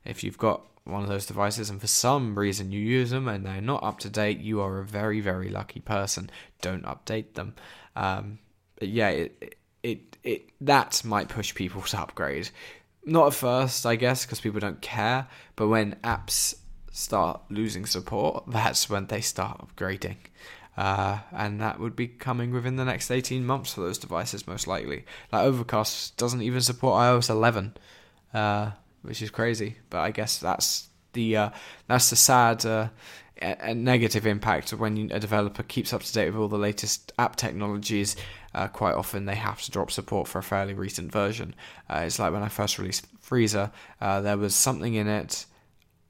If you've got one of those devices and for some reason you use them and they're not up to date, you are a very, very lucky person. Don't update them. Um, yeah, it, it, it, that might push people to upgrade. Not at first, I guess, because people don't care, but when apps start losing support, [laughs] that's when they start upgrading. Uh, and that would be coming within the next 18 months for those devices, most likely. Like Overcast doesn't even support iOS 11, uh, which is crazy. But I guess that's the uh, that's the sad uh, a negative impact when a developer keeps up to date with all the latest app technologies. Uh, quite often they have to drop support for a fairly recent version. Uh, it's like when I first released Freezer, uh, there was something in it.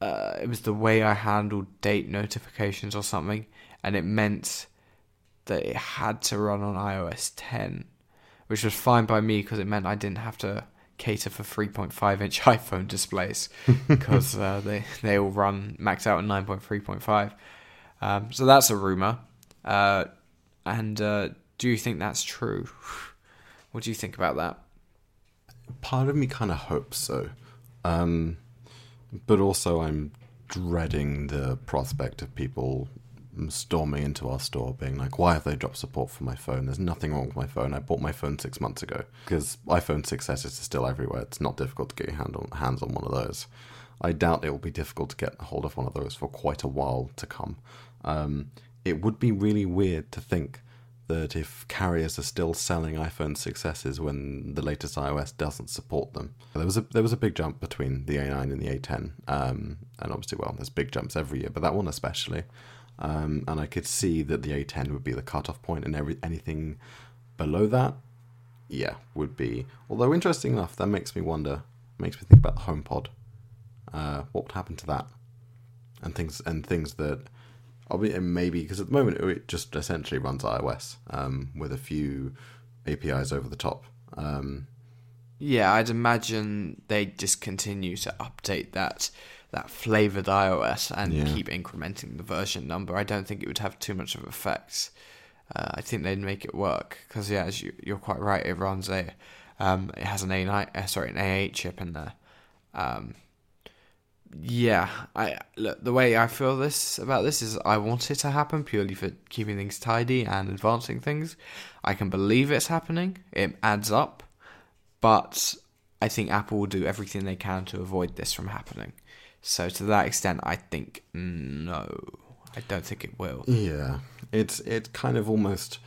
Uh, it was the way I handled date notifications or something, and it meant that it had to run on iOS 10, which was fine by me because it meant I didn't have to cater for 3.5 inch [laughs] iPhone displays [laughs] because uh, they they all run maxed out at 9.3.5. Um, so that's a rumor. Uh, and uh, do you think that's true? [sighs] What do you think about that? Part of me kind of hopes so, um, but also I'm dreading the prospect of people storming into our store being like, why have they dropped support for my phone? There's nothing wrong with my phone. I bought my phone six months ago because iPhone 6s is still everywhere. It's not difficult to get your hand on, hands on one of those. I doubt it will be difficult to get a hold of one of those for quite a while to come. Um, it would be really weird to think that if carriers are still selling iPhone 6s when the latest iOS doesn't support them, there was a there was a big jump between the A9 and the A10, um, and obviously, well, there's big jumps every year, but that one especially. Um, and I could see that the A10 would be the cutoff point, and every anything below that, yeah, would be. Although interesting enough, that makes me wonder, makes me think about the HomePod. Uh, what would happen to that? And things and things that, maybe because at the moment it just essentially runs iOS um, with a few APIs over the top. Um, yeah, I'd imagine they'd just continue to update that that flavored iOS and yeah. keep incrementing the version number, I don't think it would have too much of effects. Uh, I think they'd make it work because yeah, as you, you're quite right, it runs a um, it has an A9 uh, sorry an A8 chip in there. Um, yeah, I look the way I feel this about this is I want it to happen purely for keeping things tidy and advancing things. I can believe it's happening; it adds up, but I think Apple will do everything they can to avoid this from happening. So to that extent, I think no, I don't think it will. Yeah, it's it kind of almost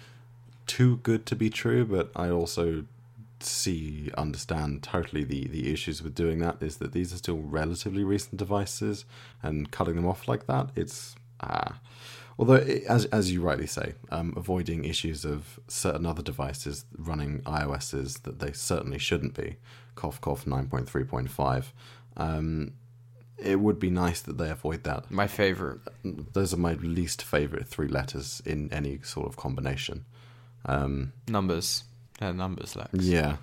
too good to be true, but I also see understand totally the the issues with doing that is that these are still relatively recent devices and cutting them off like that it's ah. Although it, as as you rightly say um, avoiding issues of certain other devices running iOSs that they certainly shouldn't be. Cough cough 9.3.5 um, it would be nice that they avoid that. My favorite. Those are my least favorite three letters in any sort of combination. Um, numbers. They're numbers, Lex. Yeah.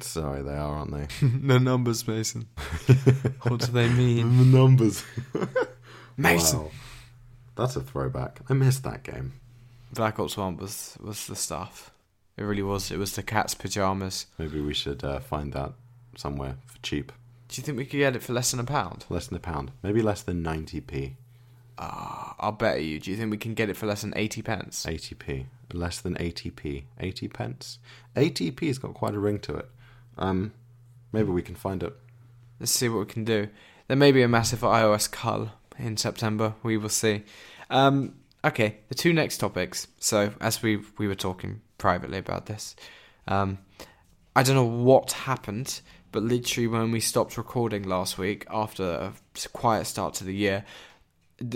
Sorry, they are, aren't they? [laughs] the numbers, Mason. [laughs] what do they mean? The numbers. [laughs] Mason. Wow. That's a throwback. I missed that game. Black Ops 1 was, was the stuff. It really was. It was the cat's pajamas. Maybe we should uh, find that somewhere for cheap. Do you think we could get it for less than a pound? Less than a pound. Maybe less than 90p. Ah, I'll bet you. Do you think we can get it for less than 80 pence? 80p. Less than 80p. 80 pence? 80p's got quite a ring to it. Um, maybe we can find it. Let's see what we can do. There may be a massive iOS cull in September. We will see. Um, okay, the two next topics. So, as we we were talking privately about this, um, I don't know what happened but literally, when we stopped recording last week after a quiet start to the year,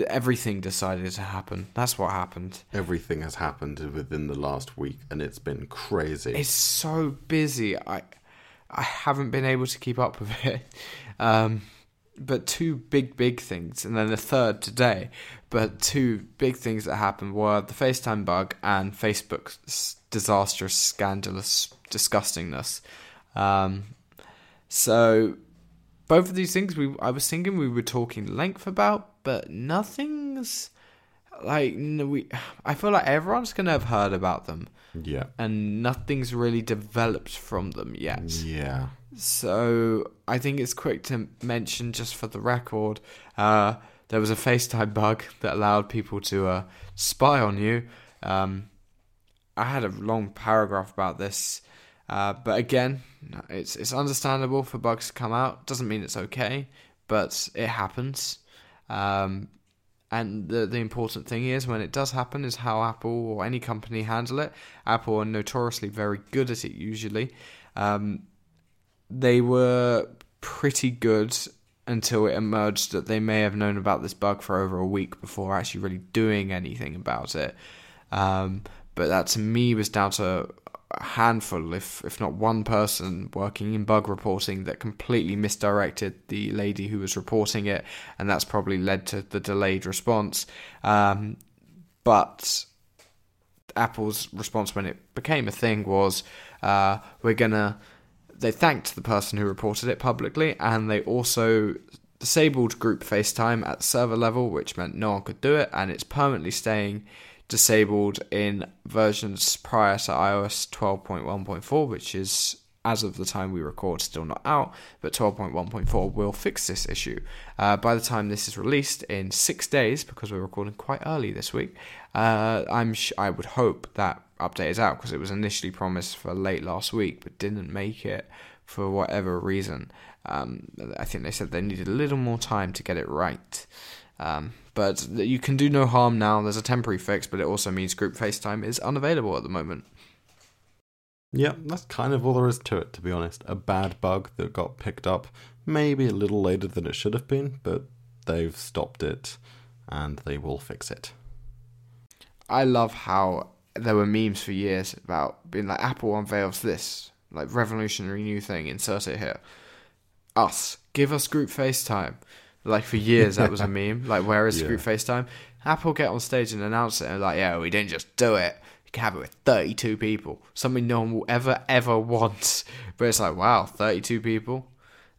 everything decided to happen. That's what happened. Everything has happened within the last week, and it's been crazy. It's so busy. I I haven't been able to keep up with it. [laughs] Um, but two big, big things, and then a third today. But two big things that happened were the FaceTime bug and Facebook's disastrous, scandalous disgustingness. Um, so both of these things we I was thinking we were talking length about, but nothing's like we, I feel like everyone's gonna have heard about them, Yeah. and nothing's really developed from them yet. Yeah. So I think it's quick to mention, just for the record, uh, there was a FaceTime bug that allowed people to uh, spy on you. Um, I had a long paragraph about this, uh, but again, it's it's understandable for bugs to come out. Doesn't mean it's okay, but it happens. Um, and the the important thing is when it does happen is how Apple or any company handle it. Apple are notoriously very good at it usually. Um, they were pretty good until it emerged that they may have known about this bug for over a week before actually really doing anything about it. Um, but that to me was down to a handful, if if not one person working in bug reporting that completely misdirected the lady who was reporting it, and that's probably led to the delayed response. Um, but Apple's response when it became a thing was, uh, "We're gonna." They thanked the person who reported it publicly, and they also disabled group FaceTime at server level, which meant no one could do it, and it's permanently staying disabled in versions prior to iOS 12.1.4, which is as of the time we record still not out, but 12.1.4 will fix this issue. Uh, by the time this is released in six days, because we're recording quite early this week, uh, I'm sh- I would hope that update is out because it was initially promised for late last week, but didn't make it for whatever reason. Um, I think they said they needed a little more time to get it right. Um, but you can do no harm now. There's a temporary fix, but it also means group FaceTime is unavailable at the moment. Yeah, that's kind of all there is to it, to be honest. A bad bug that got picked up, maybe a little later than it should have been, but they've stopped it and they will fix it. I love how there were memes for years about being like Apple unveils this like revolutionary new thing, insert it here. Us, give us group FaceTime. Like for years that was a [laughs] meme. Like where is Yeah. group FaceTime? Apple get on stage and announce it and like, yeah, we didn't just do it. You can have it with 32 people. Something no one will ever, ever want. But it's like, wow, 32 people.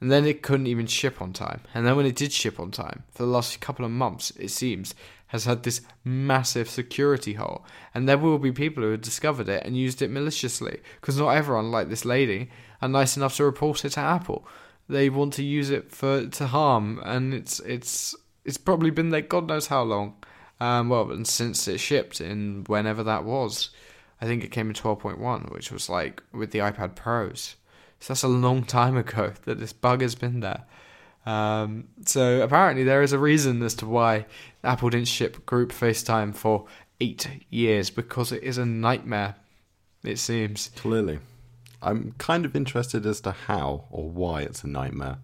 And then it couldn't even ship on time. And then when it did ship on time, for the last couple of months, it seems, has had this massive security hole. And there will be people who have discovered it and used it maliciously. Because not everyone, like this lady, are nice enough to report it to Apple. They want to use it for to harm, and it's it's it's probably been there God knows how long. Um, well, and since it shipped in whenever that was, I think it came in 12.1, which was like with the iPad Pros. So that's a long time ago [laughs] that this bug has been there. Um, so apparently there is a reason as to why Apple didn't ship group FaceTime for eight years because it is a nightmare. It seems. Clearly. I'm kind of interested as to how or why it's a nightmare.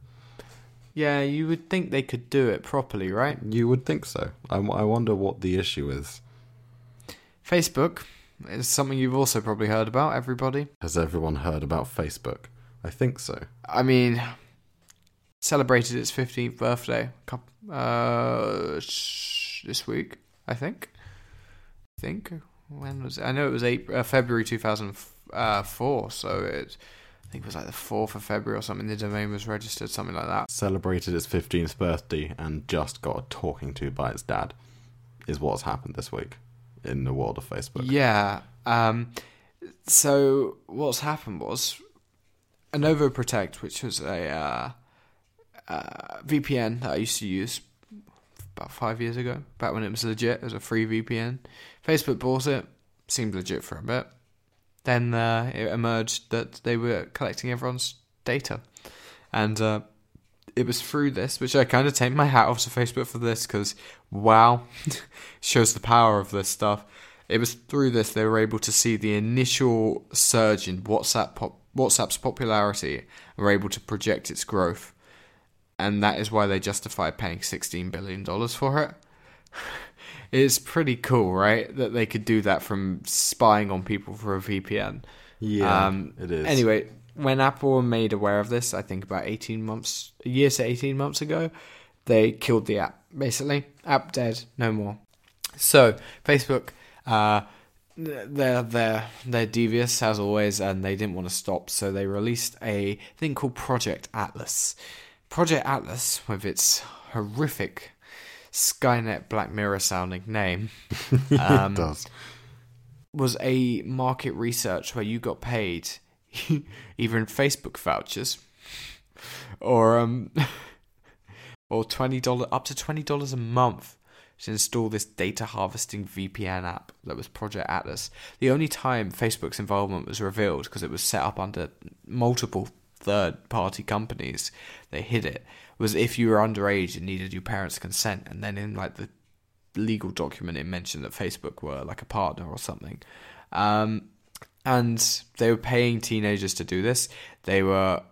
Yeah, you would think they could do it properly, right? You would think so. I, I wonder what the issue is. Facebook is something you've also probably heard about. Everybody. Has everyone heard about Facebook? I think so. I mean, celebrated its 15th birthday uh, this week, I think. I think. When was it? I know it was April, uh, February 2004, so it, I think it was like the 4th of February or something. The domain was registered, something like that. Celebrated its 15th birthday and just got a talking to by its dad, is what's happened this week in the world of Facebook. Yeah. Um, so what's happened was Onavo Protect, which was a uh, uh, VPN that I used to use about five years ago, back when it was legit. It was a free VPN. Facebook bought it, seemed legit for a bit. Then uh, it emerged that they were collecting everyone's data, and uh, it was through this, which I kind of take my hat off to Facebook for this because wow, [laughs] shows the power of this stuff. It was through this they were able to see the initial surge in WhatsApp pop- WhatsApp's popularity and were able to project its growth. And that is why they justified paying $16 billion for it. [laughs] it's pretty cool, right? That they could do that from spying on people for a VPN. Yeah, Um, it is. Anyway, when Apple were made aware of this, I think about 18 months, a year to 18 months ago, they killed the app. Basically, app dead, no more. So, Facebook, uh, they're, they're, they're devious as always, and they didn't want to stop, so they released a thing called Project Atlas. Project Atlas, with its horrific Skynet Black Mirror sounding name, [laughs] it does. was a market research where you got paid [laughs] either in Facebook vouchers or um [laughs] or twenty dollar up to twenty dollars a month to install this data harvesting VPN app that was Project Atlas. The only time Facebook's involvement was revealed because it was set up under multiple third party companies. They hid it was if you were underage and needed your parents' consent, and then in like the legal document it mentioned that Facebook were like a partner or something. Um, and they were paying teenagers to do this. They were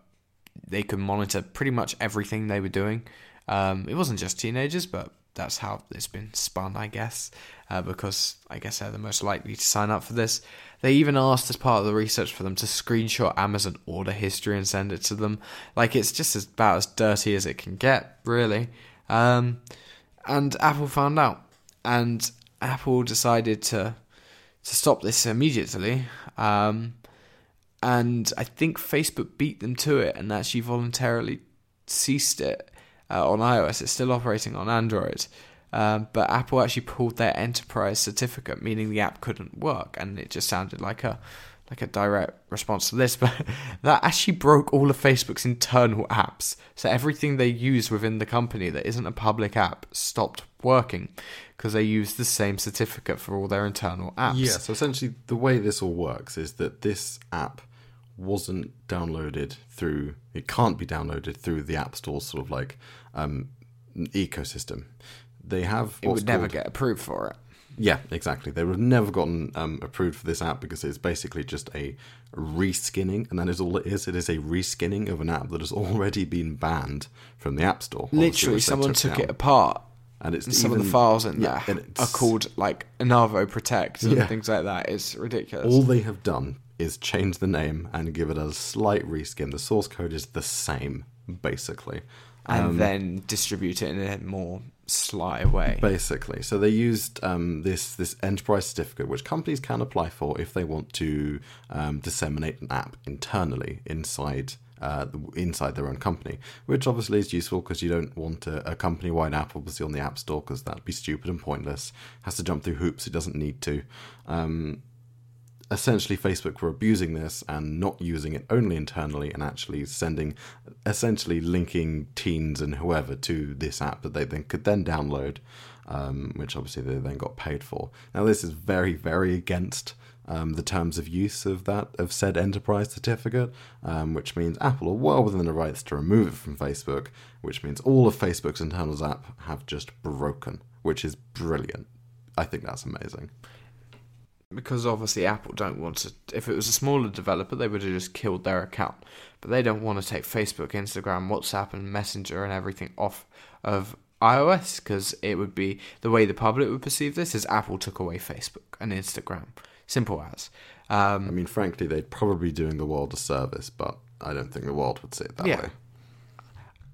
they could monitor pretty much everything they were doing. Um, it wasn't just teenagers, but that's how it's been spun, I guess, uh, because I guess they're the most likely to sign up for this. They even asked as part of the research for them to screenshot Amazon order history and send it to them. Like it's just as, about as dirty as it can get, really. Um, and Apple found out, and Apple decided to to stop this immediately. Um, and I think Facebook beat them to it and actually voluntarily ceased it uh, on iOS. It's still operating on Android. Um, but Apple actually pulled their enterprise certificate, meaning the app couldn't work, and it just sounded like a like a direct response to this. [laughs] But that actually broke all of Facebook's internal apps. So everything they use within the company that isn't a public app stopped working because they use the same certificate for all their internal apps. Yeah, so essentially the way this all works is that this app wasn't downloaded through it can't be downloaded through the app store sort of like um, ecosystem they have it would never get approved for it yeah exactly they would have never gotten um, approved for this app because it's basically just a reskinning and that is all it is it is a reskinning of an app that has already been banned from the app store literally someone took, took it apart and it's and some even, of the files in yeah, there are called like Onavo Protect and yeah. things like that. It's ridiculous. All they have done is change the name and give it a slight reskin. The source code is the same, basically. And um, then distribute it in a more sly way. Basically. So they used um, this this enterprise certificate, which companies can apply for if they want to um, disseminate an app internally inside uh, inside their own company, which obviously is useful because you don't want a, a company wide app obviously on the App Store because that'd be stupid and pointless. Has to jump through hoops it doesn't need to. Um, essentially Facebook were abusing this and not using it only internally and actually sending, essentially linking teens and whoever to this app that they then could then download, um, which obviously they then got paid for. Now this is very, very against um, the terms of use of that of said enterprise certificate, um, which means Apple are well within the rights to remove it from Facebook, which means all of Facebook's internals app have just broken, which is brilliant. I think that's amazing because obviously Apple don't want to. If it was a smaller developer, they would have just killed their account. But they don't want to take Facebook, Instagram, WhatsApp, and Messenger and everything off of iOS because it would be the way the public would perceive this is Apple took away Facebook and Instagram. Simple as. Um, I mean, frankly, they'd probably be doing the world a service, but I don't think the world would see it that yeah. way.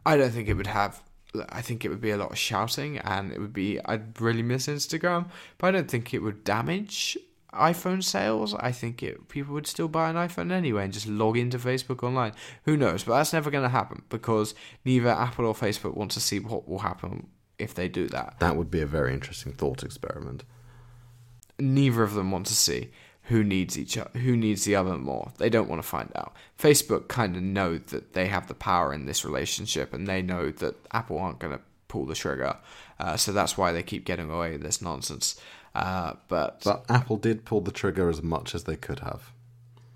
I don't think it would have. I think it would be a lot of shouting, and it would be. I'd really miss Instagram, but I don't think it would damage iPhone sales, I think it, people would still buy an iPhone anyway and just log into Facebook online. Who knows? But that's never going to happen because neither Apple or Facebook want to see what will happen if they do that. That would be a very interesting thought experiment. Neither of them want to see who needs each other, who needs the other more. They don't want to find out. Facebook kind of know that they have the power in this relationship, and they know that Apple aren't going to pull the trigger. Uh, so that's why they keep getting away with this nonsense. Uh, but but Apple did pull the trigger as much as they could have.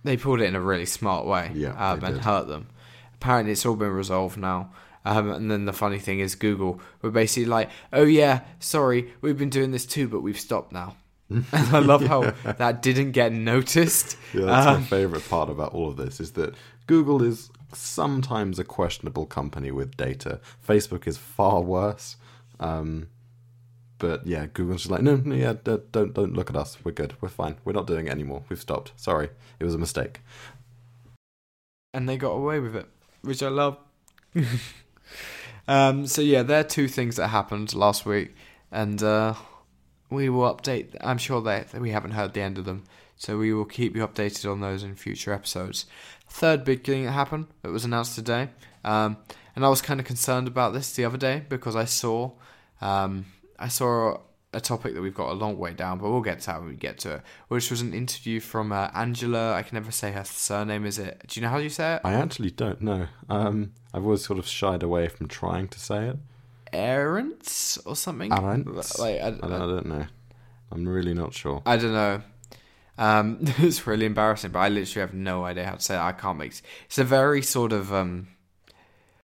They pulled it in a really smart way, yeah, um, and hurt them. Apparently, it's all been resolved now. Um, and then the funny thing is, Google were basically like, "Oh yeah, sorry, we've been doing this too, but we've stopped now." [laughs] and I love yeah. how that didn't get noticed. Yeah, that's um, my favorite part about all of this is that Google is sometimes a questionable company with data. Facebook is far worse. Um, but yeah, Google's just like, no, no, yeah, don't don't look at us. We're good. We're fine. We're not doing it anymore. We've stopped. Sorry, it was a mistake. And they got away with it, which I love. [laughs] um, so yeah, there are two things that happened last week, and uh, we will update. I'm sure that we haven't heard the end of them, so we will keep you updated on those in future episodes. Third big thing that happened that was announced today, um, and I was kind of concerned about this the other day because I saw. Um, I saw a topic that we've got a long way down, but we'll get to when we get to it. Which was an interview from uh, Angela. I can never say her surname. Is it? Do you know how you say it? I actually don't know. Um, I've always sort of shied away from trying to say it. Ahrendts or something. Ahrendts? Like I, I don't, I don't know. I'm really not sure. I don't know. Um, [laughs] it's really embarrassing, but I literally have no idea how to say it. I can't make. It. It's a very sort of. Um,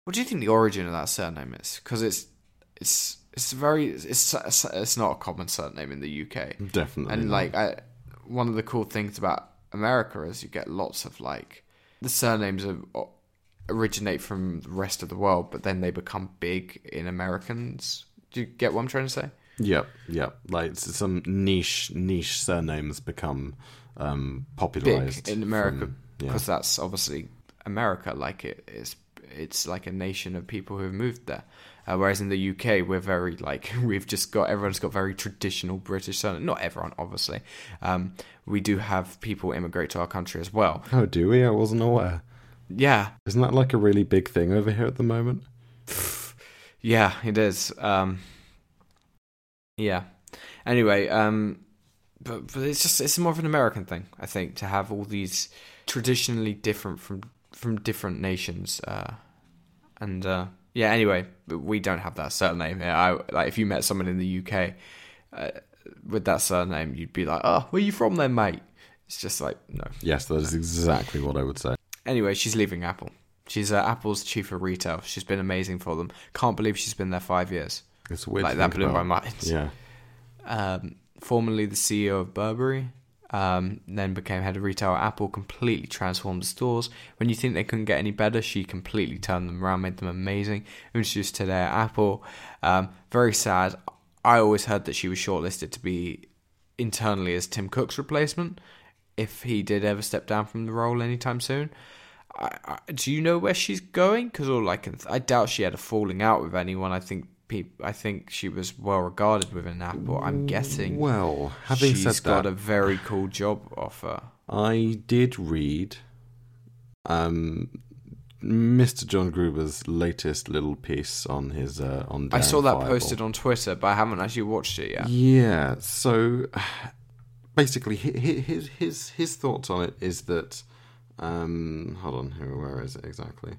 what do you think the origin of that surname is? Because it's it's it's very it's it's not a common surname in the UK. Definitely. And not. like I, one of the cool things about America is you get lots of like the surnames are, originate from the rest of the world, but then they become big in Americans. Do you get what I'm trying to say? Yep, yep. Like some niche niche surnames become um, popularized Big in America from- yeah. because that's obviously America. Like it is, it's like a nation of people who have moved there. Uh, whereas in the UK, we're very like [laughs] we've just got everyone's got very traditional British surname. Not everyone, obviously. Um, we do have people immigrate to our country as well. Oh, do we? I wasn't aware. Yeah, Isn't that like a really big thing over here at the moment? [sighs] Yeah, it is. Um, yeah. Anyway, um, but but it's just it's more of an American thing, I think, to have all these traditionally different from from different nations. Uh, and uh, yeah, anyway, we don't have that surname here. I like if you met someone in the UK uh, with that surname, you'd be like, "Oh, where you from, then, mate?" It's just like no. Yes, that is exactly what I would say. Anyway, she's leaving Apple. She's uh, Apple's chief of retail. She's been amazing for them. Can't believe she's been there five years. It's weird. like that blew my mind. Yeah. Um, formerly the CEO of Burberry, um, then became head of retail at Apple. Completely transformed the stores. When you think they couldn't get any better, she completely turned them around, made them amazing. Introduced today at Apple. Um, very sad. I always heard that she was shortlisted to be internally as Tim Cook's replacement if he did ever step down from the role anytime soon. I, I, do you know where she's going? Because all I can, I doubt she had a falling out with anyone. I think peop, I think she was well regarded within Apple. I'm guessing. Well, having she's said got that, a very cool job offer. I did read um, Mr. John Gruber's latest little piece on his uh, on. I saw that Darren posted on Twitter, but I haven't actually watched it yet. Yeah. So [sighs] basically, hi- hi- his his his thoughts on it is that. Um, hold on, here, where is it exactly?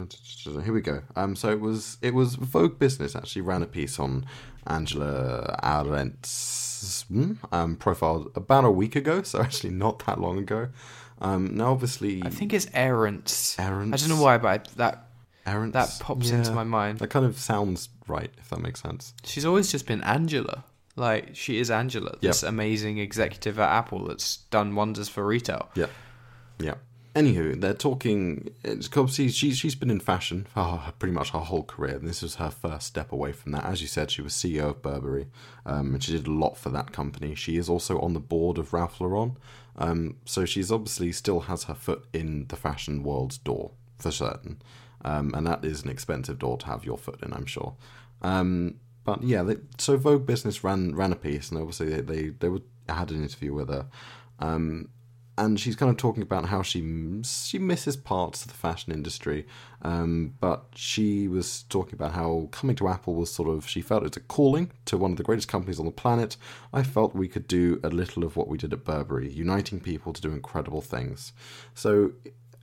Here we go. Um, so it was it was Vogue Business actually ran a piece on Angela Ahrendts hmm, um, profile about a week ago. So [laughs] actually not that long ago. Um, now obviously I think it's Arendt's. Arendt's. I don't know why, but I, that Arendt's, that pops into my mind. That kind of sounds right, if that makes sense. She's always just been Angela. Like she is Angela, this amazing executive at Apple that's done wonders for retail. Yeah, yeah. Anywho, they're talking. Obviously she's she's been in fashion for her, pretty much her whole career. And this was her first step away from that. As you said, she was CEO of Burberry, um, and she did a lot for that company. She is also on the board of Ralph Lauren, um, so she's obviously still has her foot in the fashion world's door for certain. Um, and that is an expensive door to have your foot in, I'm sure. Um, but yeah, they, so Vogue Business ran ran a piece, and obviously they they, they were, had an interview with her. Um, and she's kind of talking about how she she misses parts of the fashion industry, um, but she was talking about how coming to Apple was sort of she felt it's a calling to one of the greatest companies on the planet. I felt we could do a little of what we did at Burberry, uniting people to do incredible things. So.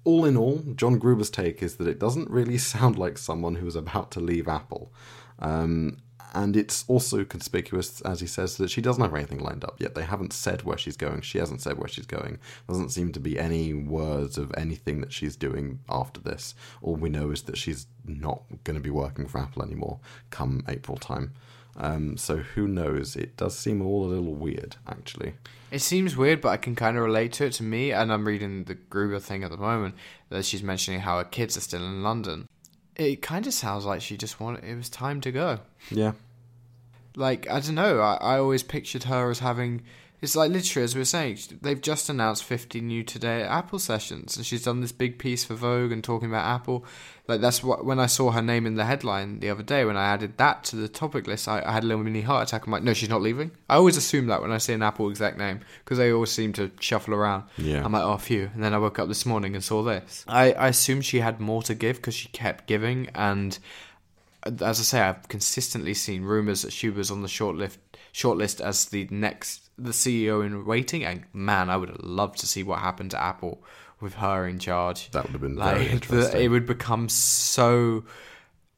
All in all, John Gruber's take is that it doesn't really [laughs] sound like someone who is about to leave Apple. Um, and it's also conspicuous, as he says, that she doesn't have anything lined up yet. They haven't said where she's going. She hasn't said where she's going. Doesn't seem to be any words of anything that she's doing after this. All we know is that she's not going to be working for Apple anymore come April time. Um, so who knows? It does seem all a little weird, actually. It seems weird, but I can kind of relate to it to me. And I'm reading the Gruber thing at the moment that she's mentioning how her kids are still in London. It kind of sounds like she just wanted. It was time to go. Yeah, Like I don't know. I, I always pictured her as having. It's like literally as we were saying. They've just announced 50 new today Apple sessions, and she's done this big piece for Vogue and talking about Apple. Like that's what when I saw her name in the headline the other day. When I added that to the topic list, I, I had a little mini heart attack. I'm like, no, she's not leaving. I always assume that when I see an Apple exec name because they always seem to shuffle around. Yeah. I'm like, oh, phew. And then I woke up this morning and saw this. I, I assumed she had more to give because she kept giving. And uh, as I say, I've consistently seen rumors that she was on the short list, shortlist as the next the CEO in waiting. And man, I would love to see what happened to Apple with her in charge. That would have been very Like interesting. the, it would become so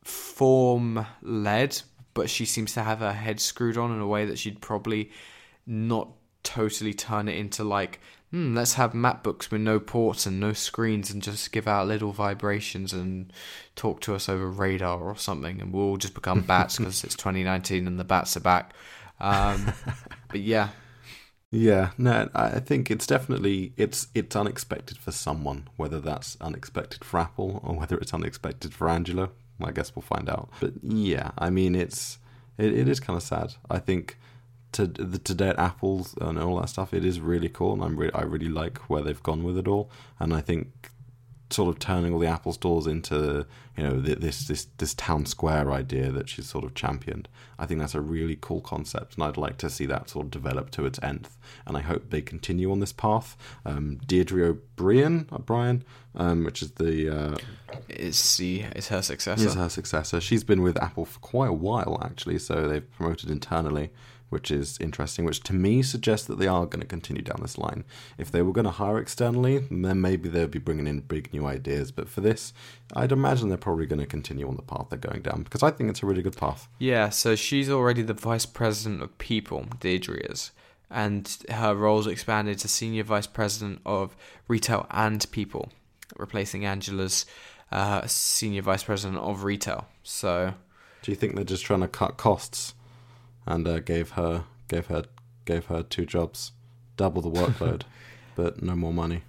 form led, but she seems to have her head screwed on in a way that she'd probably not totally turn it into like, hmm, let's have MacBooks with no ports and no screens and just give out little vibrations and talk to us over radar or something, and we'll all just become bats [laughs] because it's 2019 and the bats are back. Um, [laughs] but yeah, Yeah, no, I think it's definitely it's it's unexpected for someone. Whether that's unexpected for Apple or whether it's unexpected for Angela, I guess we'll find out. But yeah, I mean, it's it, it is kind of sad. I think to the today at Apple's and all that stuff, it is really cool, and I'm re- I really like where they've gone with it all. And I think sort of turning all the Apple stores into you know this this this town square idea that she's sort of championed. I think that's a really cool concept, and I'd like to see that sort of develop to its nth. And I hope they continue on this path. Um, Deirdre O'Brien, O'Brien, um, which is the uh, is she is her successor. is her successor. She's been with Apple for quite a while actually, so they've promoted internally, which is interesting. Which to me suggests that they are going to continue down this line. If they were going to hire externally, then maybe they'd be bringing in big new ideas. But for this, I'd imagine they're probably going to continue on the path they're going down because I think it's a really good path. Yeah, so she's already the vice president of people, Deirdre is, and her role's expanded to senior vice president of retail and people, replacing Angela's uh, senior vice president of retail. So Do you think they're just trying to cut costs and uh, gave her gave her gave her two jobs, double the workload, [laughs] but no more money?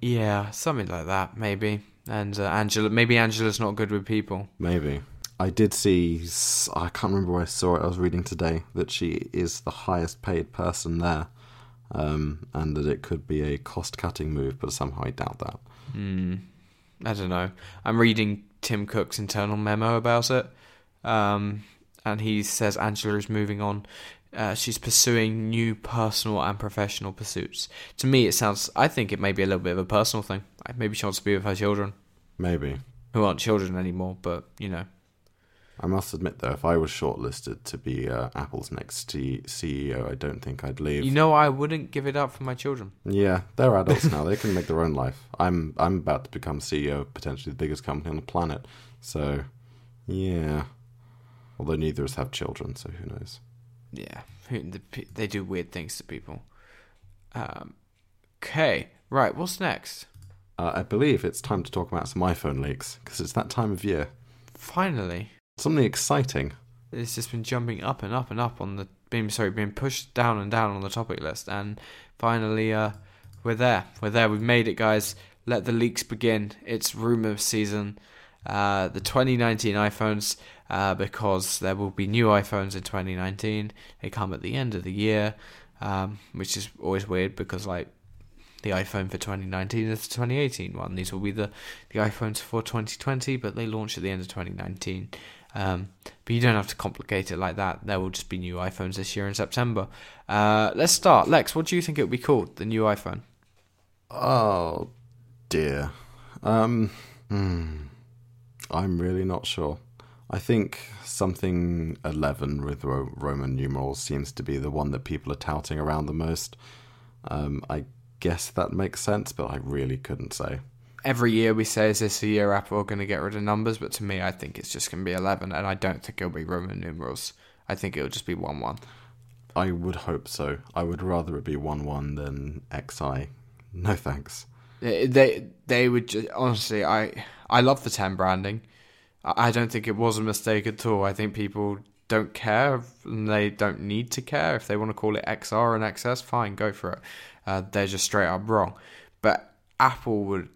yeah, something like that maybe. And uh, Angela, maybe Angela's not good with people. Maybe. I did see, I can't remember where I saw it, I was reading today, that she is the highest paid person there. Um, and that it could be a cost cutting move, but somehow I doubt that. Hmm. I don't know. I'm reading Tim Cook's internal memo about it, um, and he says Angela is moving on. Uh, she's pursuing new personal and professional pursuits. To me, it sounds. I think it may be a little bit of a personal thing. Maybe she wants to be with her children, Maybe. who aren't children anymore. But you know, I must admit, though, if I was shortlisted to be uh, Apple's next T- CEO, I don't think I'd leave. you know, I wouldn't give it up for my children. Yeah, they're [laughs] adults now. They can make their own life. I'm I'm about to become CEO of potentially the biggest company on the planet. So, yeah. Although neither of us have children, so who knows? Yeah, who- the pe- they do weird things to people. Um, okay, right. What's next? Uh, I believe it's time to talk about some iPhone leaks because it's that time of year. Finally. Something exciting. it's just been jumping up and up and up on the being sorry being pushed down and down on the topic list and finally uh we're there we're there we've made it guys let the leaks begin it's rumor season uh the 2019 iPhones uh because there will be new iPhones in 2019 they come at the end of the year um which is always weird because like the iPhone for 2019 is the 2018 one. These will be the, the iPhones for 2020, but they launch at the end of 2019. Um, but you don't have to complicate it like that. There will just be new iPhones this year in September. Uh, let's start. Lex, what do you think it would be called, the new iPhone? Oh dear. Um, hmm. I'm really not sure. I think something 11 with ro- Roman numerals seems to be the one that people are touting around the most. Um, I guess that makes sense, but I really couldn't say. Every year we say, is this a year Apple are going to get rid of numbers? But to me, I think it's just going to be 11, and I don't think it'll be Roman numerals. I think it'll just be 1 1. I would hope so. I would rather it be 1 1 than XI. No thanks. They they, they would just, honestly. I I love the ten branding. I don't think it was a mistake at all. I think people don't care and they don't need to care if they want to call it XR and XS. Fine, go for it. Uh, they're just straight up wrong. But Apple would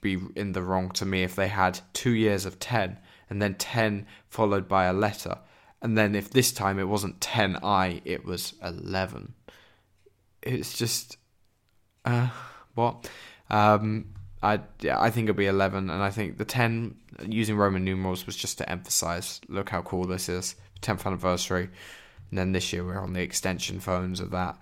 be in the wrong to me if they had two years of ten and then ten followed by a letter, and then if this time it wasn't ten I, it was eleven. It's just. Uh, what? Um, I yeah, I think it'll be eleven, and I think the ten using Roman numerals was just to emphasize, look how cool this is, tenth anniversary, and then this year we're on the extension phones of that.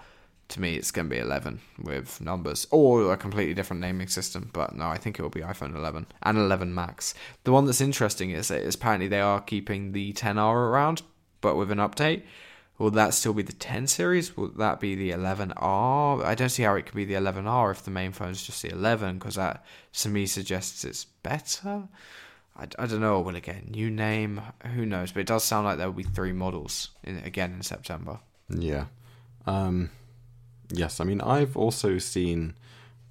To me, it's going to be eleven with numbers or a completely different naming system. But no, I think it will be iPhone 11 and 11 Max. The one that's interesting is is apparently they are keeping the 10R around, but with an update Will that still be the 10 series? Will that be the 11R? I don't see how it could be the 11R if the main phone is just the 11, because that to me suggests it's better. I, I don't know. Will it get a new name? Who knows? But it does sound like there will be three models in, again in September. Yeah. Um, yes, I mean, I've also seen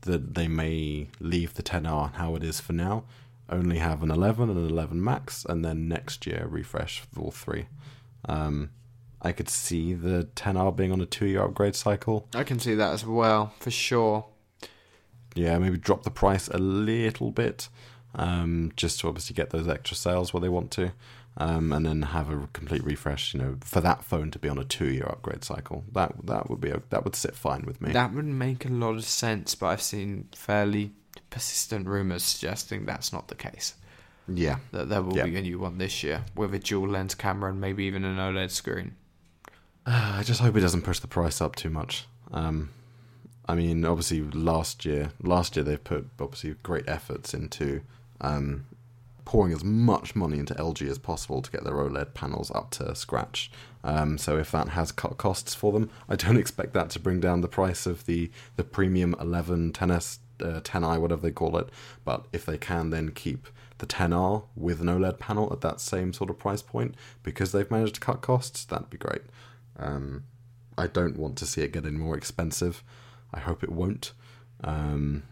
that they may leave the 10R how it is for now, only have an 11 and an 11 Max, and then next year refresh all three. Um, I could see the 10R being on a two year upgrade cycle. I can see that as well, for sure. Yeah, maybe drop the price a little bit, um, just to obviously get those extra sales where they want to um, and then have a complete refresh. You know, for that phone to be on a two-year upgrade cycle, that that would be a, that would sit fine with me. That would make a lot of sense, but I've seen fairly persistent rumors suggesting that's not the case. Yeah, that there will yeah. be a new one this year with a dual lens camera and maybe even an OLED screen. Uh, [sighs] I just hope it doesn't push the price up too much. Um, I mean, obviously last year, last year they put obviously great efforts into um, pouring as much money into LG as possible to get their OLED panels up to scratch. Um, so if that has cut costs for them, I don't [laughs] expect that to bring down the price of the the premium 11, 10s, uh, 10i, whatever they call it. But if they can then keep the 10R with an OLED panel at that same sort of price point because they've managed to cut costs, that'd be great. Um, I don't want to see it get any more expensive. I hope it won't. Um,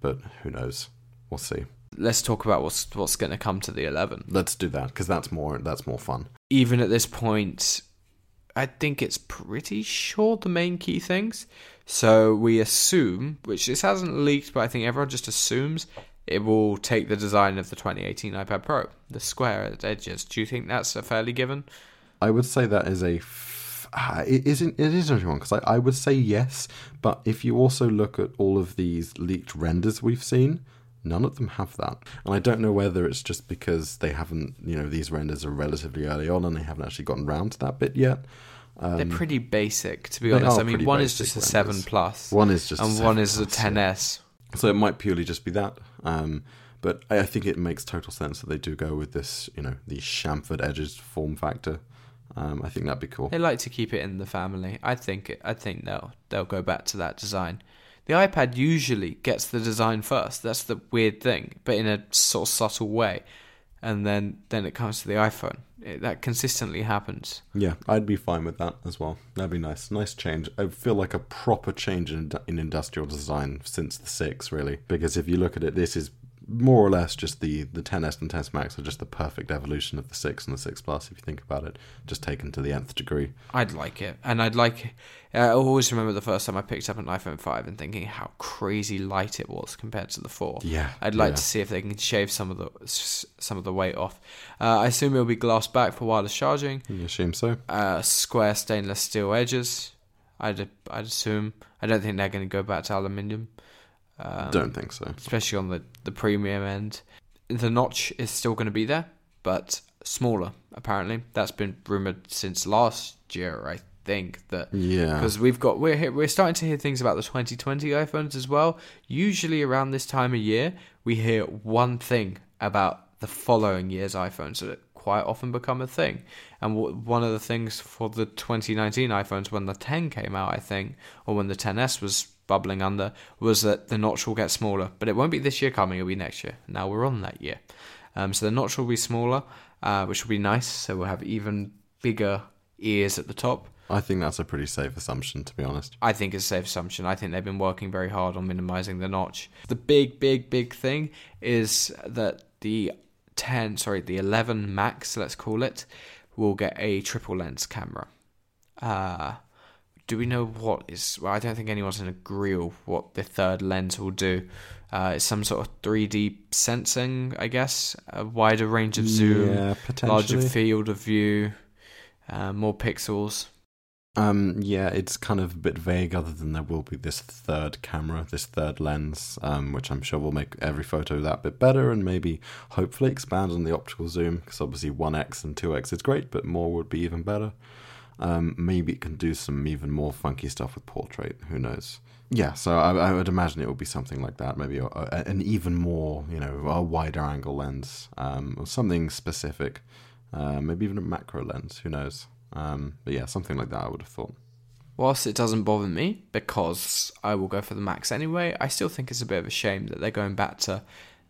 but who knows? We'll see let's talk about what's what's going to come to the 11. Let's do that because that's more that's more fun. Even at this point, I think it's pretty sure the main key things. So we assume, which this hasn't leaked, but I think everyone just assumes it will take the design of the 2018 iPad Pro, the square edges. Do you think that's a fairly given? I would say that is a. Uh, it isn't. It is interesting because I, I would say yes, but if you also look at all of these leaked renders we've seen, None of them have that. And I don't know whether it's just because they haven't, you know, these renders are relatively early on and they haven't actually gotten round to that bit yet. Um, They're pretty basic, to be honest. I mean, one is just a 7 One is just And one is a 10S. Yeah. So it might purely just be that. Um, but I think it makes total sense that they do go with this, you know, the chamfered edges form factor. Um, I think that'd be cool. They like to keep it in the family. I think. I think they'll they'll go back to that design. The iPad usually gets the design first. That's the weird thing, but in a sort of subtle way. And then, then it comes to the iPhone. It, that consistently happens. Yeah, I'd be fine with that as well. That'd be nice. Nice change. I feel like a proper change in, in industrial design since the 6, really. Because if you look at it, this is more or less just the the 10s and 10s max are just the perfect evolution of the 6 and the 6 plus if you think about it just taken to the nth degree. I'd like it. And i'd like i always remember the first time i picked up an iphone 5 and thinking how crazy light it was compared to the 4 yeah i'd like yeah. to see if they can shave some of the some of the weight off. Uh, i assume it'll be glass back for wireless charging. You assume so. Uh, square stainless steel edges. I'd, I'd assume i don't think they're going to go back to aluminium um, Don't think so. Especially on the, the premium end. The notch is still going to be there, but smaller, apparently. That's been rumoured since last year, I think. that Yeah. Because we've got, we're, we're starting to hear things about the 2020 iPhones as well. Usually around this time of year, we hear one thing about the following year's iPhones that quite often become a thing. And w- one of the things for the 2019 iPhones, when the 10 came out, I think, or when the 10s was bubbling under was that the notch will get smaller, but it won't be this year coming, it'll be next year. Now we're on that year. Um, so the notch will be smaller, uh, which will be nice. So we'll have even bigger ears at the top. I think that's a pretty safe assumption, to be honest. I think it's a safe assumption. I think they've been working very hard on minimizing the notch. The big, big, big thing is that the 10, sorry, the 11 Max, let's call it, will get a triple lens camera. Uh, do we know what is? Well, I don't think anyone's in agree what the third lens will do. Uh, it's some sort of 3D sensing, I guess, a wider range of zoom, yeah, larger field of view, uh, more pixels. Um, yeah, it's kind of a bit vague. Other than there will be this third camera, this third lens, um, which I'm sure will make every photo that bit better, and maybe hopefully expand on the optical zoom. Because obviously one x and two x is great, but more would be even better. Um, maybe it can do some even more funky stuff with portrait. Who knows? Yeah, so I, I would imagine it would be something like that. Maybe a, a, an even more, you know, a wider angle lens, um, or something specific. Uh, maybe even a macro lens. Who knows? Um, but yeah, something like that I would have thought. Whilst it doesn't bother me because I will go for the Max anyway, I still think it's a bit of a shame that they're going back to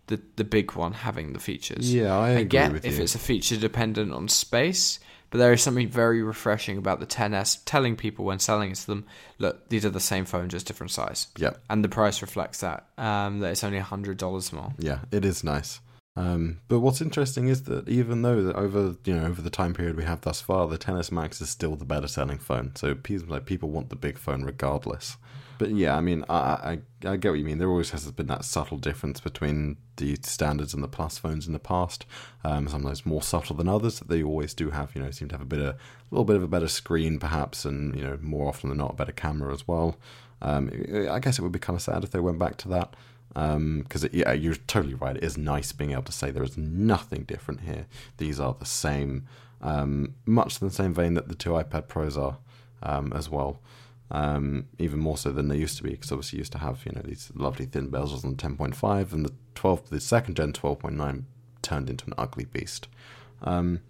the the big one having the features. Yeah, I agree get if you. it's a feature dependent on space, but there is something very refreshing about the 10s telling people when selling it to them, look, these are the same phone, just different size, Yeah, and the price reflects that. Um, that it's only hundred dollars more. yeah, it is nice. Um, but what's interesting is that even though that over you know over the time period we have thus far, the 10s Max is still the better selling phone. So like people want the big phone regardless. But yeah, I mean, I, I I get what you mean. There always has been that subtle difference between the standards and the plus phones in the past. Um, sometimes more subtle than others. That they always do have, you know, seem to have a bit of a little bit of a better screen, perhaps, and you know, more often than not, a better camera as well. Um, I guess it would be kind of sad if they went back to that. Because yeah, you're totally right. It is nice being able to say there is nothing different here. These are the same, um, much in the same vein that the two iPad Pros are um, as well. Um, even more so than they used to be, because obviously used to have you know these lovely thin bezels on the 10.5, and the 12, the second gen 12.9 turned into an ugly beast. Um,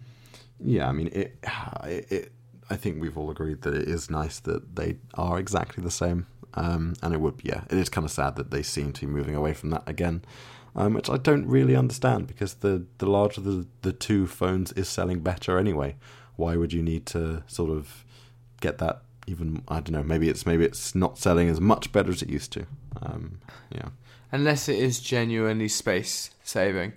yeah, I mean it, [sighs] it, it. I think we've all agreed that it is nice that they are exactly the same. Um, and it would, yeah, it is kind of sad that they seem to be moving away from that again, um, which I don't really understand because the the larger the the two phones is selling better anyway. Why would you need to sort of get that even? I don't know. Maybe it's maybe it's not selling as much better as it used to. Um, yeah, Unless it is genuinely space saving.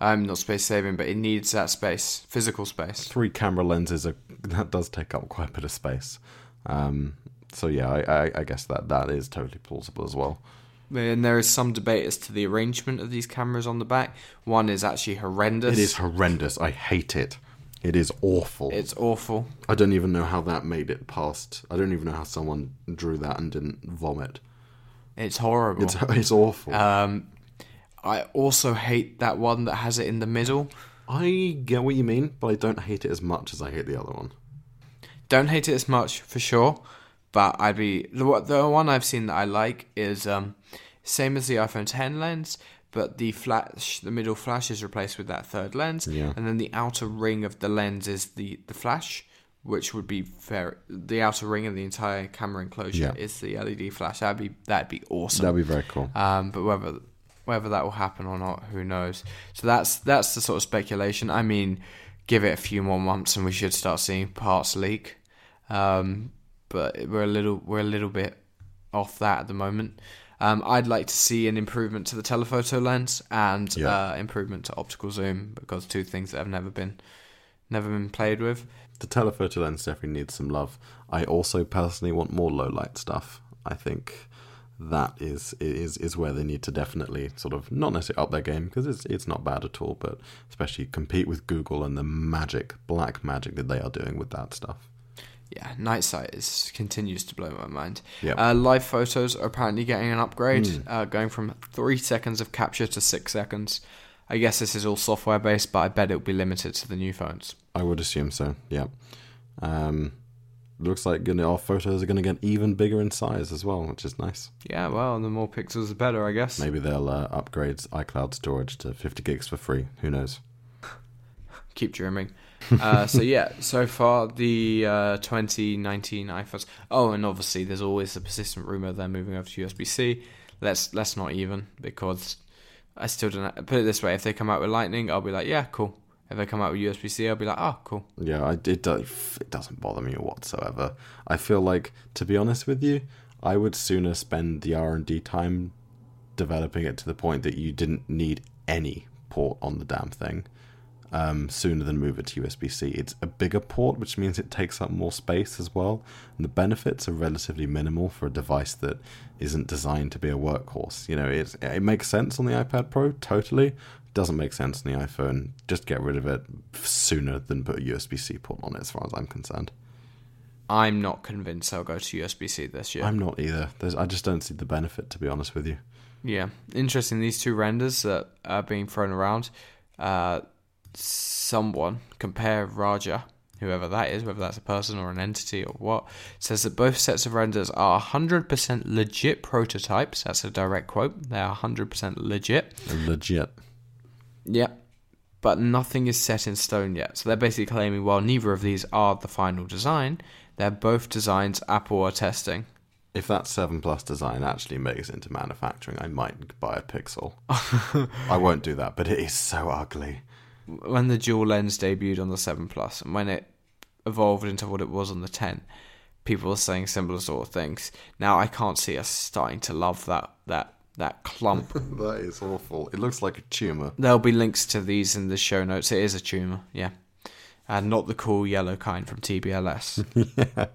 Um, not space saving, but it needs that space, physical space. three camera lenses are [laughs] that does take up quite a bit of space. Um, so yeah, I, I, I guess that that is totally plausible as well. And there is some debate as to the arrangement of these cameras on the back. One is actually horrendous. It is horrendous. I hate it. It is awful. It's awful. I don't even know how that made it past. I don't even know how someone drew that and didn't vomit. It's horrible. It's [laughs] it's awful. Um, I also hate that one that has it in the middle. I get what you mean, but I don't hate it as much as I hate the other one. Don't hate it as much for sure, but I'd be the one- the one I've seen that I like is um same as the iPhone 10 lens, but the flash, the middle flash is replaced with that third lens, Yeah. and then the outer ring of the lens is the the flash, which would be fair. The outer ring of the entire camera enclosure Yeah. is the LED flash. That'd be that'd be awesome. That'd be very cool. Um, but whether whether that will happen or not, who knows? So that's that's the sort of speculation. I mean, give it a few more months and we should start seeing parts leak. Um, but we're a little we're a little bit off that at the moment. Um, I'd like to see an improvement to the telephoto lens and Yeah. uh, improvement to optical zoom because two things that have never been never been played with. The telephoto lens definitely needs some love. I also personally want more low light stuff. I think that is is is where they need to definitely sort of not necessarily up their game because it's it's not bad at all, but especially compete with Google and the magic black magic that they are doing with that stuff. Yeah, night sight is continues to blow my mind. Yeah. Uh, live photos are apparently getting an upgrade, uh, going from three seconds of capture to six seconds. I guess this is all software based, but I bet it'll be limited to the new phones. I would assume so. Yeah. Um, looks like gonna, our photos are going to get even bigger in size as well, which is nice. Yeah, well, the more pixels, the better, I guess. Maybe they'll uh, upgrade iCloud storage to 50 gigs for free. Who knows? [laughs] Keep dreaming. [laughs] uh, so yeah, so far the uh, 2019 iPhones. Oh, and obviously there's always the persistent rumor they're moving over to USB C. Let's let's not even because I still don't put it this way. If they come out with Lightning, I'll be like, yeah, cool. If they come out with USB C, I'll be like, oh, cool. Yeah, I, it, it doesn't bother me whatsoever. I feel like, to be honest with you, I would sooner spend the R and D time developing it to the point that you didn't need any port on the damn thing um, sooner than move it to USB C. It's a bigger port, which means it takes up more space as well, and the benefits are relatively minimal for a device that isn't designed to be a workhorse. You know, it it makes sense on the iPad Pro, totally. It doesn't make sense on the iPhone. Just get rid of it sooner than put a USB C port on it, as far as I'm concerned. I'm not convinced I'll go to USB C this year. I'm not either. There's, I just don't see the benefit, to be honest with you. Yeah, interesting. These two renders that are being thrown around. Uh, someone CompareRaja, whoever that is, whether that's a person or an entity or what, says that both sets of renders are 100% legit prototypes. That's a direct quote. They are 100% legit. Legit. Yep. but nothing is set in stone yet. So they're basically claiming, while neither of these are the final design, they're both designs Apple are testing. If that 7 Plus design actually makes it into manufacturing, I might buy a Pixel. [laughs] I won't do that, but it is so ugly. When the dual lens debuted on the 7 Plus and when it evolved into what it was on the 10, people were saying similar sort of things. Now I can't see us starting to love that that that clump. [laughs] that is awful. It looks like a tumor. There'll be links to these in the show notes. It is a tumor, yeah. And not the cool yellow kind from TBLS. [laughs] yeah.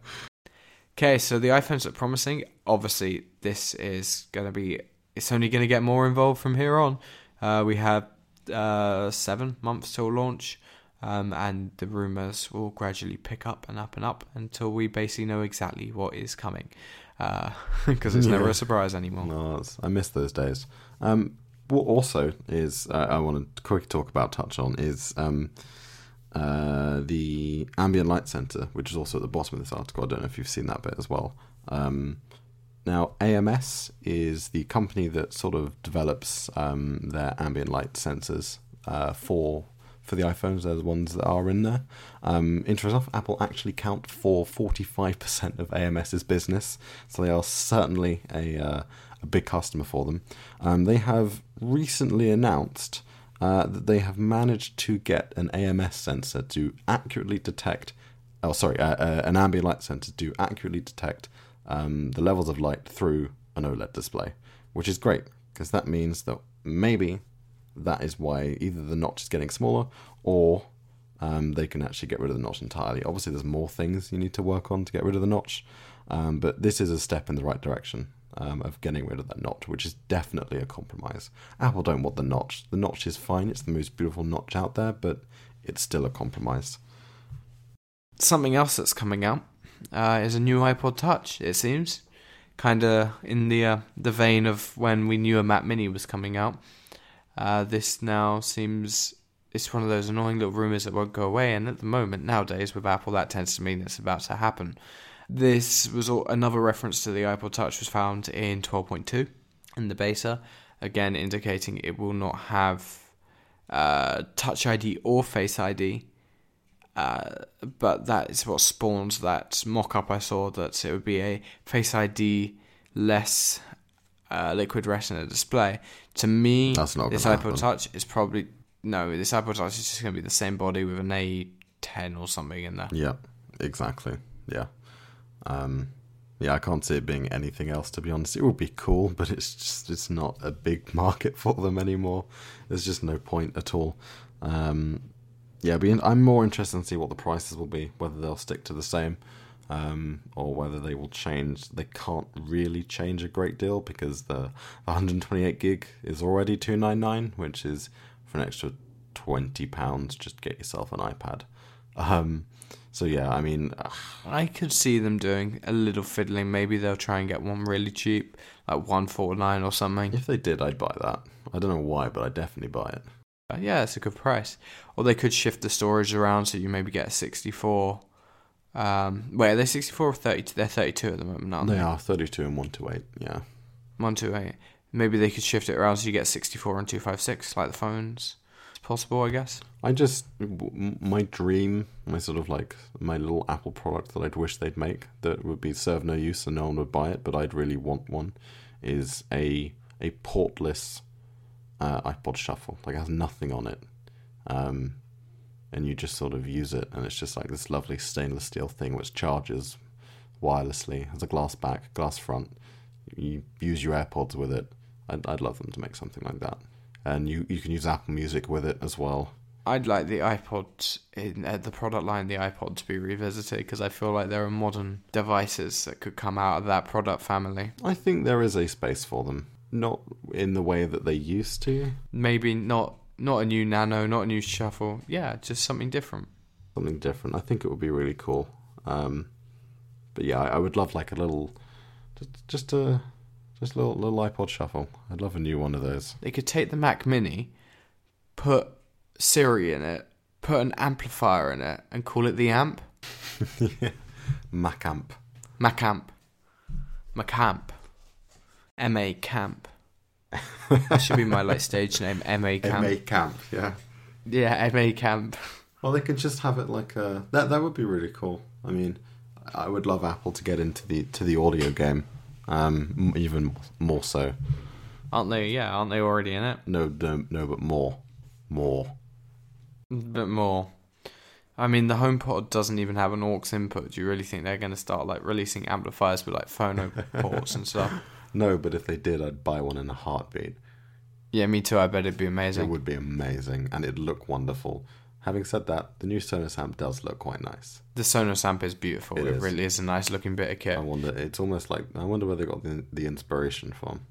Okay, so the iPhones look promising. Obviously, this is going to be, it's only going to get more involved from here on. Uh, we have uh, seven months till launch, um, and the rumors will gradually pick up and up and up until we basically know exactly what is coming. Because uh, [laughs] it's never a surprise anymore. No, I miss those days. Um, what also is uh, I want to quickly talk about, touch on, is um, uh, the ambient light sensor, which is also at the bottom of this article. I don't know if you've seen that bit as well. Um, now, AMS is the company that sort of develops um, their ambient light sensors uh, for for the iPhones. They're the ones that are in there. Um, interesting enough, Apple actually count for 45% of AMS's business, so they are certainly a uh, a big customer for them. Um, they have recently announced uh, that they have managed to get an AMS sensor to accurately detect, oh sorry, uh, uh, an ambient light sensor to accurately detect um, the levels of light through an OLED display, which is great because that means that maybe that is why either the notch is getting smaller or um, they can actually get rid of the notch entirely. Obviously, there's more things you need to work on to get rid of the notch, um, but this is a step in the right direction um, of getting rid of that notch, which is definitely a compromise. Apple don't want the notch. The notch is fine; it's the most beautiful notch out there, but it's still a compromise. Something else that's coming out uh, is a new iPod Touch. It seems, kind of in the uh, the vein of when we knew a Mac Mini was coming out. Uh, this now seems it's one of those annoying little rumors that won't go away. And at the moment, nowadays with Apple, that tends to mean it's about to happen. This was all, another reference to the iPod Touch was found in 12.2 in the beta, again indicating it will not have uh, Touch ID or Face ID. Uh, but that is what spawned that mock-up I saw that it would be a Face ID less uh, liquid retina display. To me, That's not this gonna iPod happen. Touch is probably no. This iPod Touch is just going to be the same body with an A10 or something in there. Yeah, exactly. Yeah. Um, yeah, I can't see it being anything else to be honest. It would be cool, but it's just it's not a big [laughs] market for them anymore. There's just no point at all. Um, yeah, be I'm more interested in see what the prices will be, whether they'll stick to the same, um, or whether they will change. They can't really change a great deal because the 128 gig is already 299, which is for an extra 20 pounds. Just get yourself an iPad. Um, so yeah, I mean, ugh, I could see them doing a little fiddling. Maybe they'll try and get one really cheap, like one forty nine or something. if they did, I'd buy that. I don't know why, but I'd definitely buy it. Yeah, it's a good price. Or they could shift the storage around so you maybe get a 64. Um, wait, are they 64 or 32? They're 32 at the moment, aren't They they? are 32 and 128, yeah. 128. Maybe they could shift it around so you get 64 and 256, like the phones. It's possible, I guess. I just, my dream, my sort of like, my little Apple product that I'd wish they'd make that would be serve no use and no one would buy it, but I'd really want one, is a a portless uh, iPod Shuffle. Like, it has nothing on it. Um, and you just sort of use it, and it's just like this lovely stainless steel thing which charges wirelessly, has a glass back, glass front. You use your AirPods with it. I'd, I'd love them to make something like that. And you, you can use Apple Music with it as well. I'd like the iPod, in uh, the product line, the iPod to be revisited because I feel like there are modern devices that could come out of that product family. I think there is a space for them. Not in the way that they used to. Maybe not not a new Nano, not a new Shuffle. Yeah, just something different. Something different. I think it would be really cool. Um, but yeah, I, I would love like a little, just just a just a little little iPod shuffle. I'd love a new one of those. They could take the Mac Mini, put Siri in it, put an amplifier in it, and call it the Amp. [laughs] Mac amp. Mac Amp. Macamp. M A Camp. [laughs] that should be my like stage name. M A Camp. M.A. Camp. Yeah. Yeah, MA camp. Well, they could just have it like a that. That would be really cool. I mean, I would love Apple to get into the to the audio game, um, even more so. Aren't they? Yeah, aren't they already in it? No, no, no, but more, more. but more. I mean, the HomePod doesn't even have an aux input. Do you really think they're going to start like releasing amplifiers with like phono ports and stuff? No, but if they did, I'd buy one in a heartbeat. Yeah, me too. I bet it'd be amazing. It would be amazing, and it'd look wonderful. Having said that, the new Sonos amp does look quite nice. The Sonos amp is beautiful. It It, is. really is a nice looking bit of kit. I wonder. It's almost like I wonder where they got the, the inspiration from.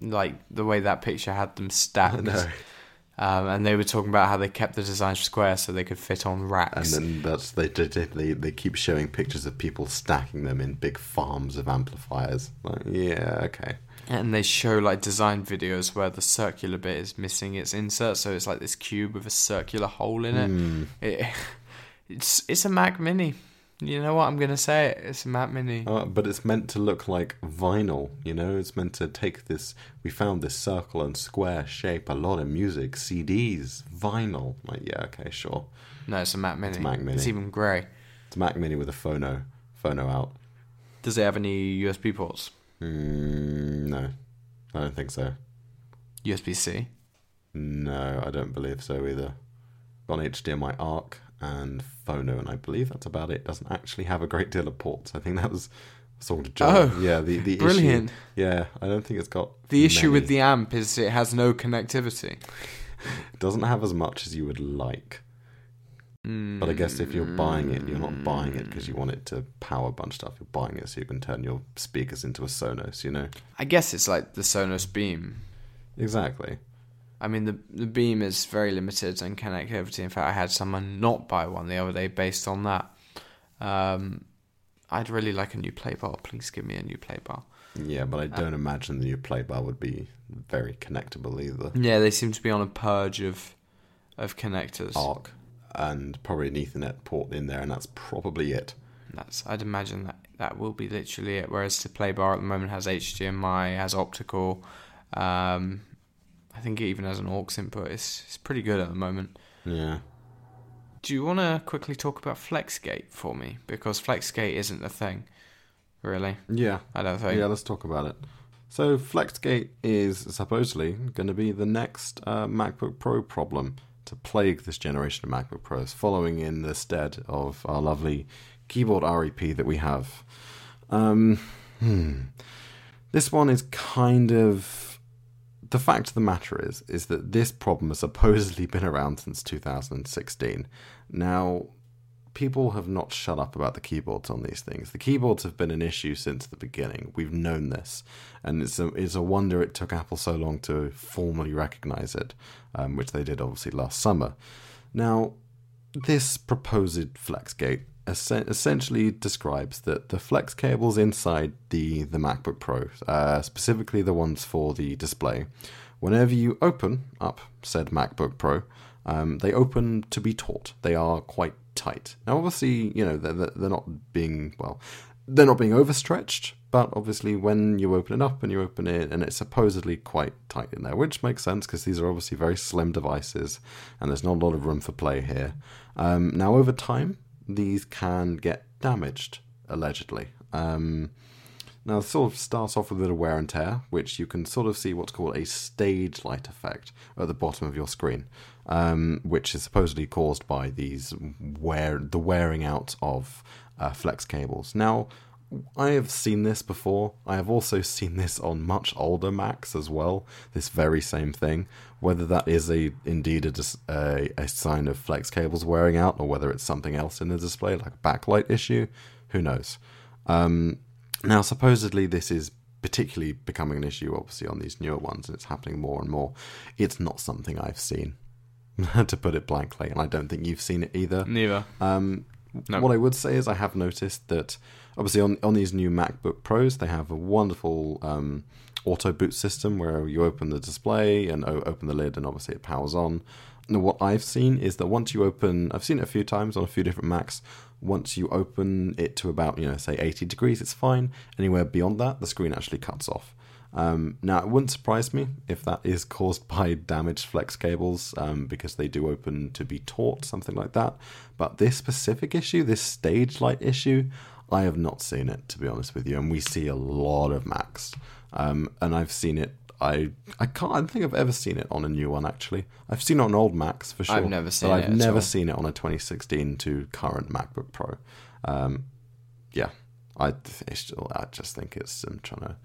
Like the way that picture had them stacked. [laughs] No. Um, and they were talking about how they kept the design square so they could fit on racks. And then that's they they they they keep showing pictures of people stacking them in big farms of amplifiers. Like, yeah, okay. And they show like design videos where the circular bit is missing its insert, so it's like this cube with a circular hole in it. Hmm. it [laughs] it's it's a Mac Mini. You know what I'm gonna say? It. It's a Mac Mini. Uh, but it's meant to look like vinyl, you know. It's meant to take this. We found this circle and square shape a lot of music, CDs, vinyl. Like, yeah, okay, sure. No, it's a Mac Mini. a Mac Mini. It's even grey. It's a Mac Mini with a phono, phono out. Does it have any USB ports? Mm, no, I don't think so. USB C. No, I don't believe so either. Got an HDMI ARC and phono, and I believe that's about it. Doesn't actually have a great deal of ports. I think that was sort of joke. Oh, yeah, the the Brilliant. Issue, yeah, I don't think it's got The issue with the amp is it has no connectivity. It [laughs] doesn't have as much as you would like. But I guess if you're buying it, you're not buying it because you want it to power a bunch of stuff. You're buying it so you can turn your speakers into a Sonos, you know? I guess it's like the Sonos Beam. Exactly. I mean, the the Beam is very limited in connectivity. In fact, I had someone not buy one the other day based on that. Um, I'd really like a new play bar. Please give me a new play bar. Yeah, but I don't imagine the new play bar would be very connectable either. Yeah, they seem to be on a purge of of connectors. ARC and probably an Ethernet port in there, and that's probably it. That's I'd imagine that that will be literally it. Whereas the play bar at the moment has HDMI, has optical. Um, I think it even has an aux input. It's it's pretty good at the moment. Yeah. Do you want to quickly talk about FlexGate for me? Because FlexGate isn't a thing, really. Yeah. I don't think. Yeah, let's talk about it. So, FlexGate is supposedly going to be the next uh, MacBook Pro problem to plague this generation of MacBook Pros, following in the stead of our lovely keyboard REP that we have. Um, hmm. This one is kind of. The fact of the matter is, is that this problem has supposedly been around since 2016. Now, people have not shut up about the keyboards on these things. The keyboards have been an issue since the beginning. We've known this, and it's a, it's a wonder it took Apple so long to formally recognize it, um, which they did obviously last summer. Now, this proposed FlexGate essentially describes that the flex cables inside the, the MacBook Pro, uh, specifically the ones for the display, whenever you open up said MacBook Pro, um, they open to be taut. They are quite tight. Now, obviously, you know they're, they're not being well, they're not being overstretched. But obviously, when you open it up and you open it, and it's supposedly quite tight in there, which makes sense because these are obviously very slim devices, and there's not a lot of room for play here. Um, now, over time, these can get damaged, allegedly. Um, now, it sort of starts off with a bit of wear and tear, which you can sort of see what's called a stage light effect at the bottom of your screen, um, which is supposedly caused by these wear the wearing out of uh, flex cables. Now, I have seen this before. I have also seen this on much older Macs as well. This very same thing. Whether that is a indeed a, a, a sign of flex cables wearing out, or whether it's something else in the display, like a backlight issue, who knows? Um, now, supposedly, this is particularly becoming an issue, obviously, on these newer ones, and it's happening more and more. It's not something I've seen, [laughs] to put it blankly, and I don't think you've seen it either. Neither. Um, No. What I would say is I have noticed that obviously on on these new MacBook Pros they have a wonderful um, auto boot system where you open the display and o- open the lid and obviously it powers on. Now what I've seen is that once you open, I've seen it a few times on a few different Macs. Once you open it to about you know say 80 degrees, it's fine. Anywhere beyond that, the screen actually cuts off. Um, now, it wouldn't surprise me if that is caused by [laughs] damaged flex cables um, because they do open to be taut, something like that. But this specific issue, this stage light issue, I have not seen it, to be honest with you. And we see a lot of Macs. Um, and I've seen it. I I can't. I don't think I've ever seen it on a new one. Actually, I've seen it on old Macs for sure. I've never seen but it I've never seen it on a 2016 to current MacBook Pro. Um, yeah, I it's still, I just think it's I'm trying to.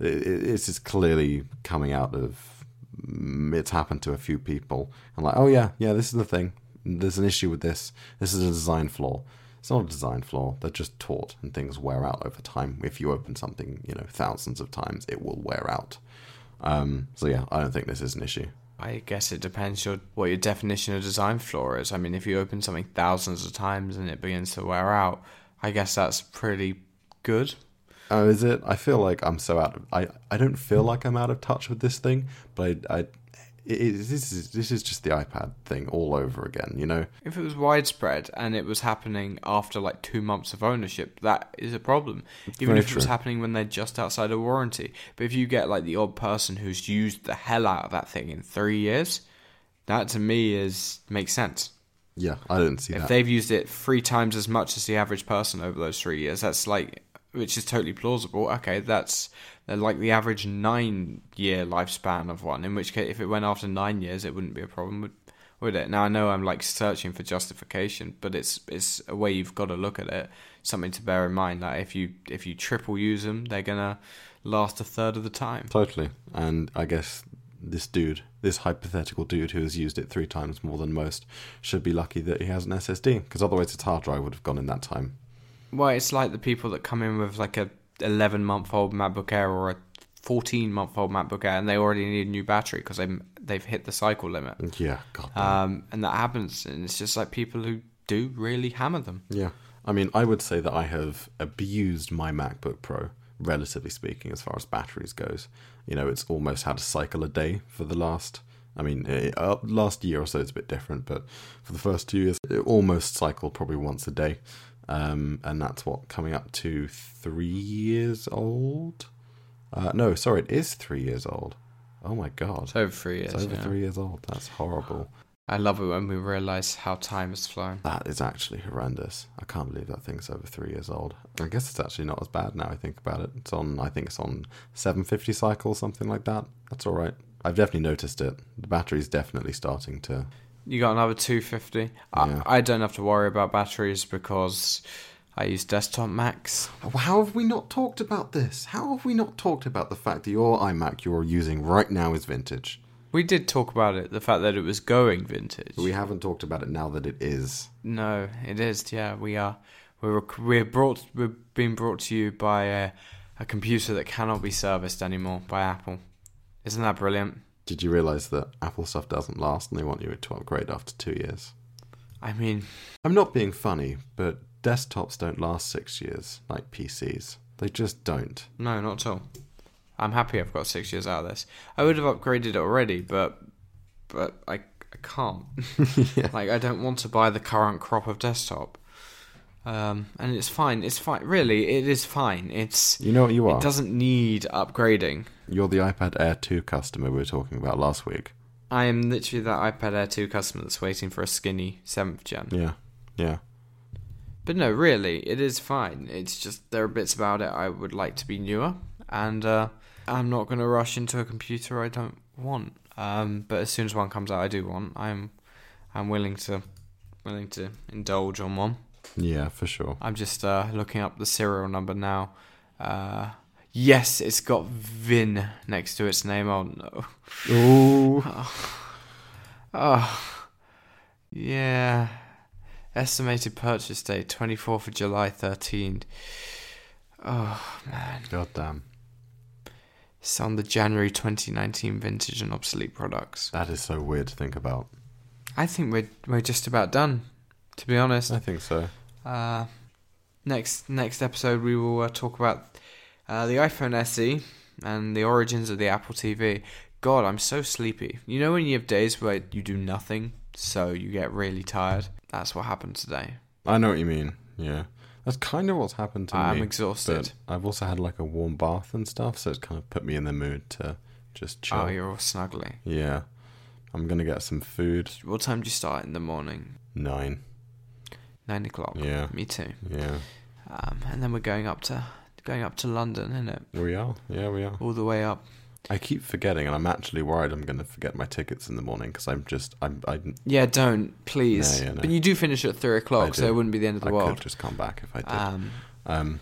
It, it- it's just clearly coming out of. mm, It's happened to a few people, and like, oh yeah, yeah, this is the thing. There's an issue with this. This is a design flaw. It's not a design flaw. They're just taught, and things wear out over time. If you open something, you know, thousands of times, it will wear out. Um, so yeah, I don't think this is an issue. I guess it depends your what your definition of design flaw is. I mean, if you open something thousands of times and it begins to wear out, I guess that's pretty good. Oh, is it? I feel like I'm so out of. I, I don't feel like I'm out of touch with this thing, but I, I this is this is just the iPad thing all over again. You know? If it was widespread and it was happening after like two months of ownership, that is a problem. Even very if it was true. happening when they're just outside of warranty. But if you get like the odd person who's used the hell out of that thing in three years, that to me is makes sense. Yeah, I didn't see If that. they've used it three times as much as the average person over those three years, that's like, which is totally plausible. Okay, that's Uh, like the average nine year lifespan of one. In which case, if it went after nine years, it wouldn't be a problem, would, would it? Now I know I'm like searching for justification, but it's it's a way you've got to look at it. Something to bear in mind that if you if you triple use them, they're gonna last a third of the time. Totally. And I guess this dude, this hypothetical dude who has used it three times more than most, should be lucky that he has an SSD, because otherwise its hard drive would have gone in that time. Well, it's like the people that come in with like a 11 month old MacBook Air or a 14 month old MacBook Air, and they already need a new battery because they they've hit the cycle limit. Yeah, God. Um, and that happens, and it's just like people who do really hammer them. Yeah. I mean, I would say that I have abused my MacBook Pro, relatively speaking, as far as batteries goes. You know, it's almost had a cycle a day for the last. I mean, eh, uh, last year or so it's a bit different, but for the first two years, it almost cycled probably once a day. Um, and that's what coming up to three years old. Uh, no, sorry, it is three years old. Oh my god, It's over three years. it's over yeah. three years old. That's horrible. I love it when we realize how time has flown. That is actually horrendous. I can't believe that thing's over three years old. I guess it's actually not as bad now I think about it. It's on, I think it's on 750 cycle, something like that. That's all right. I've definitely noticed it. The battery's definitely starting to. You got another 250. Yeah. I, I don't have to worry about batteries because I use desktop Macs. How have we not talked about this? How have we not talked about the fact that your iMac you're using right now is vintage? We did talk about it, the fact that it was going vintage. We haven't talked about it now that it is. No, it is. Yeah, we are. We're we're brought. We're being brought to you by a, a computer that cannot be serviced anymore by Apple. Isn't that brilliant? Did you realize that Apple stuff doesn't last and they want you to upgrade after two years? I mean, I'm not being funny, but desktops don't last six years like PCs. They just don't. no, not at all. I'm happy I've got six years out of this. I would have upgraded already, but but I I can't. [laughs] Like I don't want to buy the current crop of desktop. Um, and it's fine. It's fine. Really, it is fine. It's You know what you are? it doesn't need upgrading. You're the iPad Air 2 customer we were talking about last week. I am literally that iPad Air 2 customer that's waiting for a skinny 7th gen. Yeah. Yeah. But no, really, it is fine. It's just there are bits about it I would like to be newer, and uh, I'm not going to rush into a computer I don't want. Um, but as soon as one comes out, I do want. I'm I'm willing to willing to indulge on one. Yeah, for sure. I'm just uh, looking up the serial number now. Uh, yes, it's got Vin next to its name. Oh no. Ooh. [sighs] Oh, yeah. Estimated purchase date 24th of July 13. Oh man, God damn. it's on the January 2019 vintage and obsolete products. That is so weird to think about. I think we're we're just about done, to be honest. I think so. Uh, next next episode we will uh, talk about uh, the iPhone SE and the origins of the Apple TV. God, I'm so sleepy. You know when you have days where you do nothing, so you get really tired. That's what happened today. I know what you mean. Yeah. That's kind of what's happened to me. I'm exhausted. I've also had like a warm bath and stuff, so it's kind of put me in the mood to just chill. Oh, you're all snuggly. yeah. I'm gonna get some food. What time do you start in the morning? Nine. Nine o'clock. Yeah. Me too. Yeah. Um, and then we're going up to going up to London, isn't it? We are. Yeah, we are. All the way up. I keep forgetting, and I'm actually worried I'm gonna forget my tickets in the morning because I'm just I'm I, Yeah, don't please. No, yeah, no. But you do finish at three o'clock, so it wouldn't be the end of the I world. could just come back if I did. Um, Um,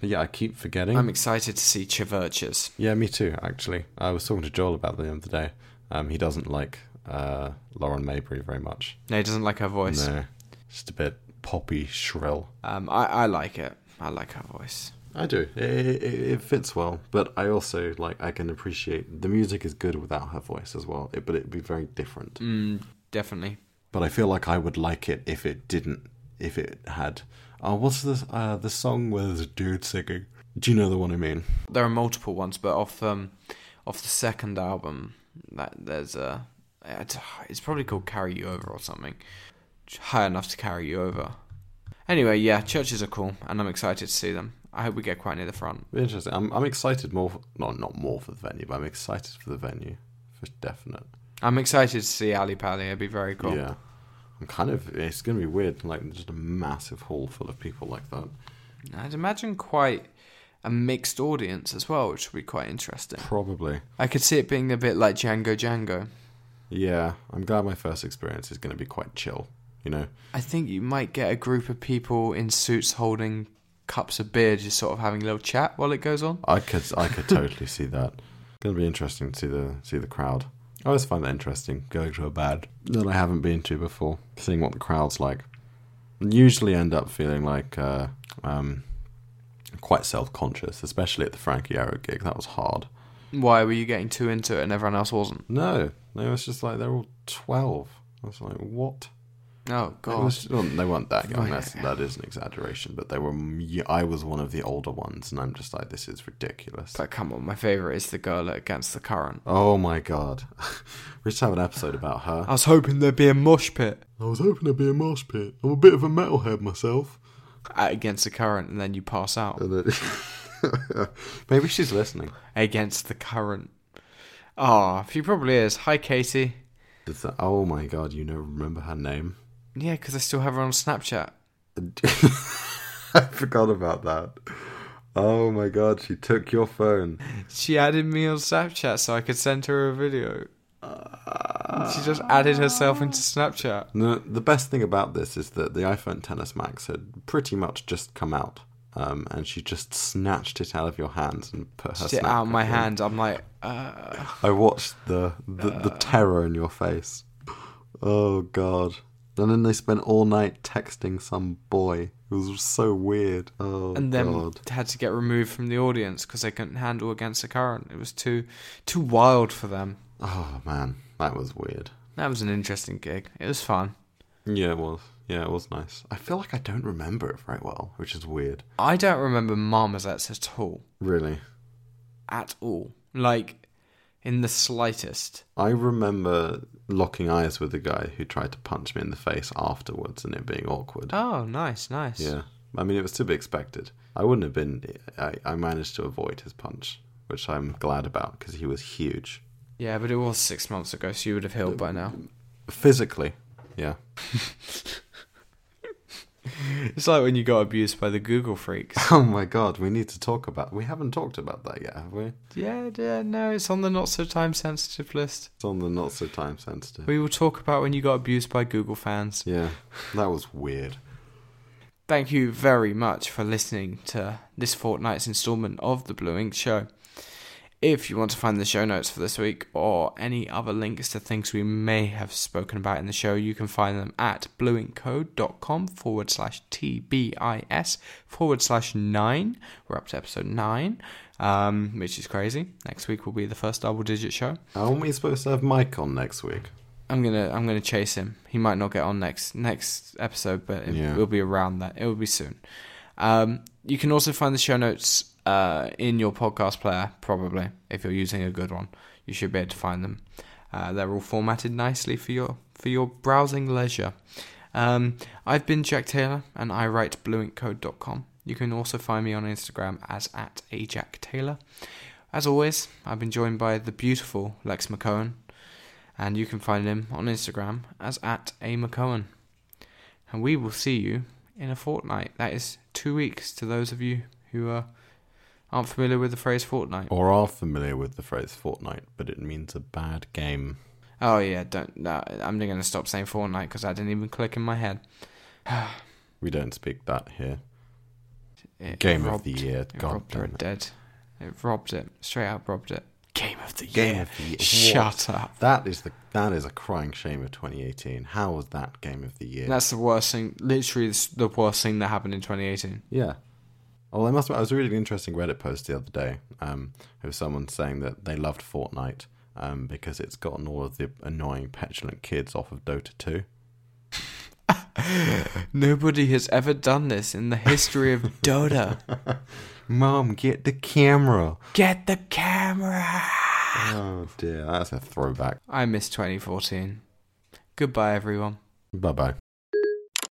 but yeah, I keep forgetting. I'm excited to see CHVRCHES. yeah, me too. Actually, I was talking to Joel about the other day. Um, he doesn't like uh, Lauren Mayberry very much. No, he doesn't like her voice. No, just a bit poppy, shrill. Um, I, I like it. I like her voice. I do. It, it, it fits well, but I also like. I can appreciate the music is good without her voice as well. It, but it'd be very different. Mm, definitely. But I feel like I would like it if it didn't. If it had. Oh, what's the uh, the song where there's a dude singing? Do you know the one I mean? There are multiple ones, but off um, off the second album, that there's a. It's, it's probably called "Carry You Over" or something. High enough to carry you over. Anyway, yeah, CHVRCHES are cool, and I'm excited to see them. I hope we get quite near the front. Interesting. I'm I'm excited more. For, not not more for the venue, but I'm excited for the venue for definite. I'm excited to see Ali Pali. It'd be very cool. Yeah. I'm kind of. It's gonna be weird, like just a massive hall full of people like that. I'd imagine quite a mixed audience as well, which would be quite interesting. Probably. I could see it being a bit like Django Django. Yeah. I'm glad my first experience is gonna be quite chill. You know. I think you might get a group of people in suits holding cups of beer, just sort of having a little chat while it goes on. I could I could totally see that. It's gonna be interesting to see the see the crowd. I always find that interesting going to a band that I haven't been to before, seeing what the crowd's like. Usually end up feeling like uh, um, quite self conscious, especially at the Frankie Arrow gig. That was hard. Why were you getting too into it and everyone else wasn't? No, no, it was just like they're all twelve. I was like, what? Oh god. was- well, they weren't that young. That's, that is an exaggeration, but they were. I was one of the older ones, and I'm just like, this is ridiculous. But come on, my favourite is the girl Against the Current. Oh my god. [laughs] we should have an episode about her. I was hoping there'd be a mosh pit I was hoping there'd be a mosh pit. I'm a bit of a metalhead myself. at Against the Current and then you pass out. [laughs] Maybe she's listening. Against the Current. Oh, she probably is. Hi, Katie. That- oh my god, you know, remember her name? Yeah, because I still have her on Snapchat. [laughs] I forgot about that. Oh my god, she took your phone. She added me on Snapchat so I could send her a video. She just added herself into Snapchat. No, the best thing about this is that the iPhone XS Max had pretty much just come out. Um, and she just snatched it out of your hands and put her She out of my in. hand. I'm like, uh, I watched the the, the terror in your face. Oh god. And then they spent all night texting some boy. It was so weird. Oh and then god. had to get removed from the audience because they couldn't handle against the current. It was too too wild for them. Oh man, that was weird. That was an interesting gig. It was fun. Yeah, it was. Yeah, it was nice. I feel like I don't remember it very well, which is weird. I don't remember Marmosets at all. Really. At all. Like, in the slightest. I remember locking eyes with the guy who tried to punch me in the face afterwards and it being awkward. Oh, nice, nice. Yeah. I mean, it was to be expected. I wouldn't have been. I, I managed to avoid his punch, which I'm glad about because he was huge. Yeah, but it was six months ago, so you would have healed by now. Physically, yeah. [laughs] [laughs] It's like when you got abused by the Google freaks. [laughs] Oh my god, we need to talk about. We haven't talked about that yet, have we? yeah, yeah, no, it's on the not so time sensitive list. It's on the not so time sensitive. We will talk about when you got abused by Google fans. Yeah, that was weird. Thank you very much for listening to this fortnight's installment of the Blue Ink Show. If you want to find the show notes for this week or any other links to things we may have spoken about in the show, you can find them at blueinkcode.com forward slash TBIS forward slash nine. We're up to episode nine, um, which is crazy. Next week will be the first double digit show. Aren't we supposed to have Mike on next week? I'm gonna I'm gonna chase him. He might not get on next next episode, but it Yeah. will be around that. It will be soon. Um, you can also find the show notes uh, in your podcast player, probably if you're using a good one. You should be able to find them. Uh, they're all formatted nicely for your for your browsing leisure. Um, I've been Jack Taylor, and I write blueinkcode.com. You can also find me on Instagram as at ajacktaylor. As always, I've been joined by the beautiful Lex McCohen, and you can find him on Instagram as at a. And we will see you in a fortnight. That is two weeks to those of you who are, aren't familiar with the phrase Fortnite. Or are familiar with the phrase Fortnite, but it means a bad game. Oh yeah, don't. No, I'm going to stop saying Fortnite because I didn't even click in my head. [sighs] We don't speak that here. It Game of the year. God robbed damn it. dead. It robbed it. Straight out robbed it. Game of the Game year. of the year. Shut up. That is the that is a crying shame of 2018. How was that game of the year? That's the worst thing. Literally, the worst thing that happened in 2018. Yeah. Well, I must. I was reading an interesting Reddit post the other day. Um, it was someone saying that they loved Fortnite um, because it's gotten all of the annoying, petulant kids off of Dota 2. [laughs] Nobody has ever done this in the history of Dota. [laughs] Mom, get the camera. Get the camera. Oh dear, that's a throwback. I miss 2014. Goodbye, everyone. Bye bye.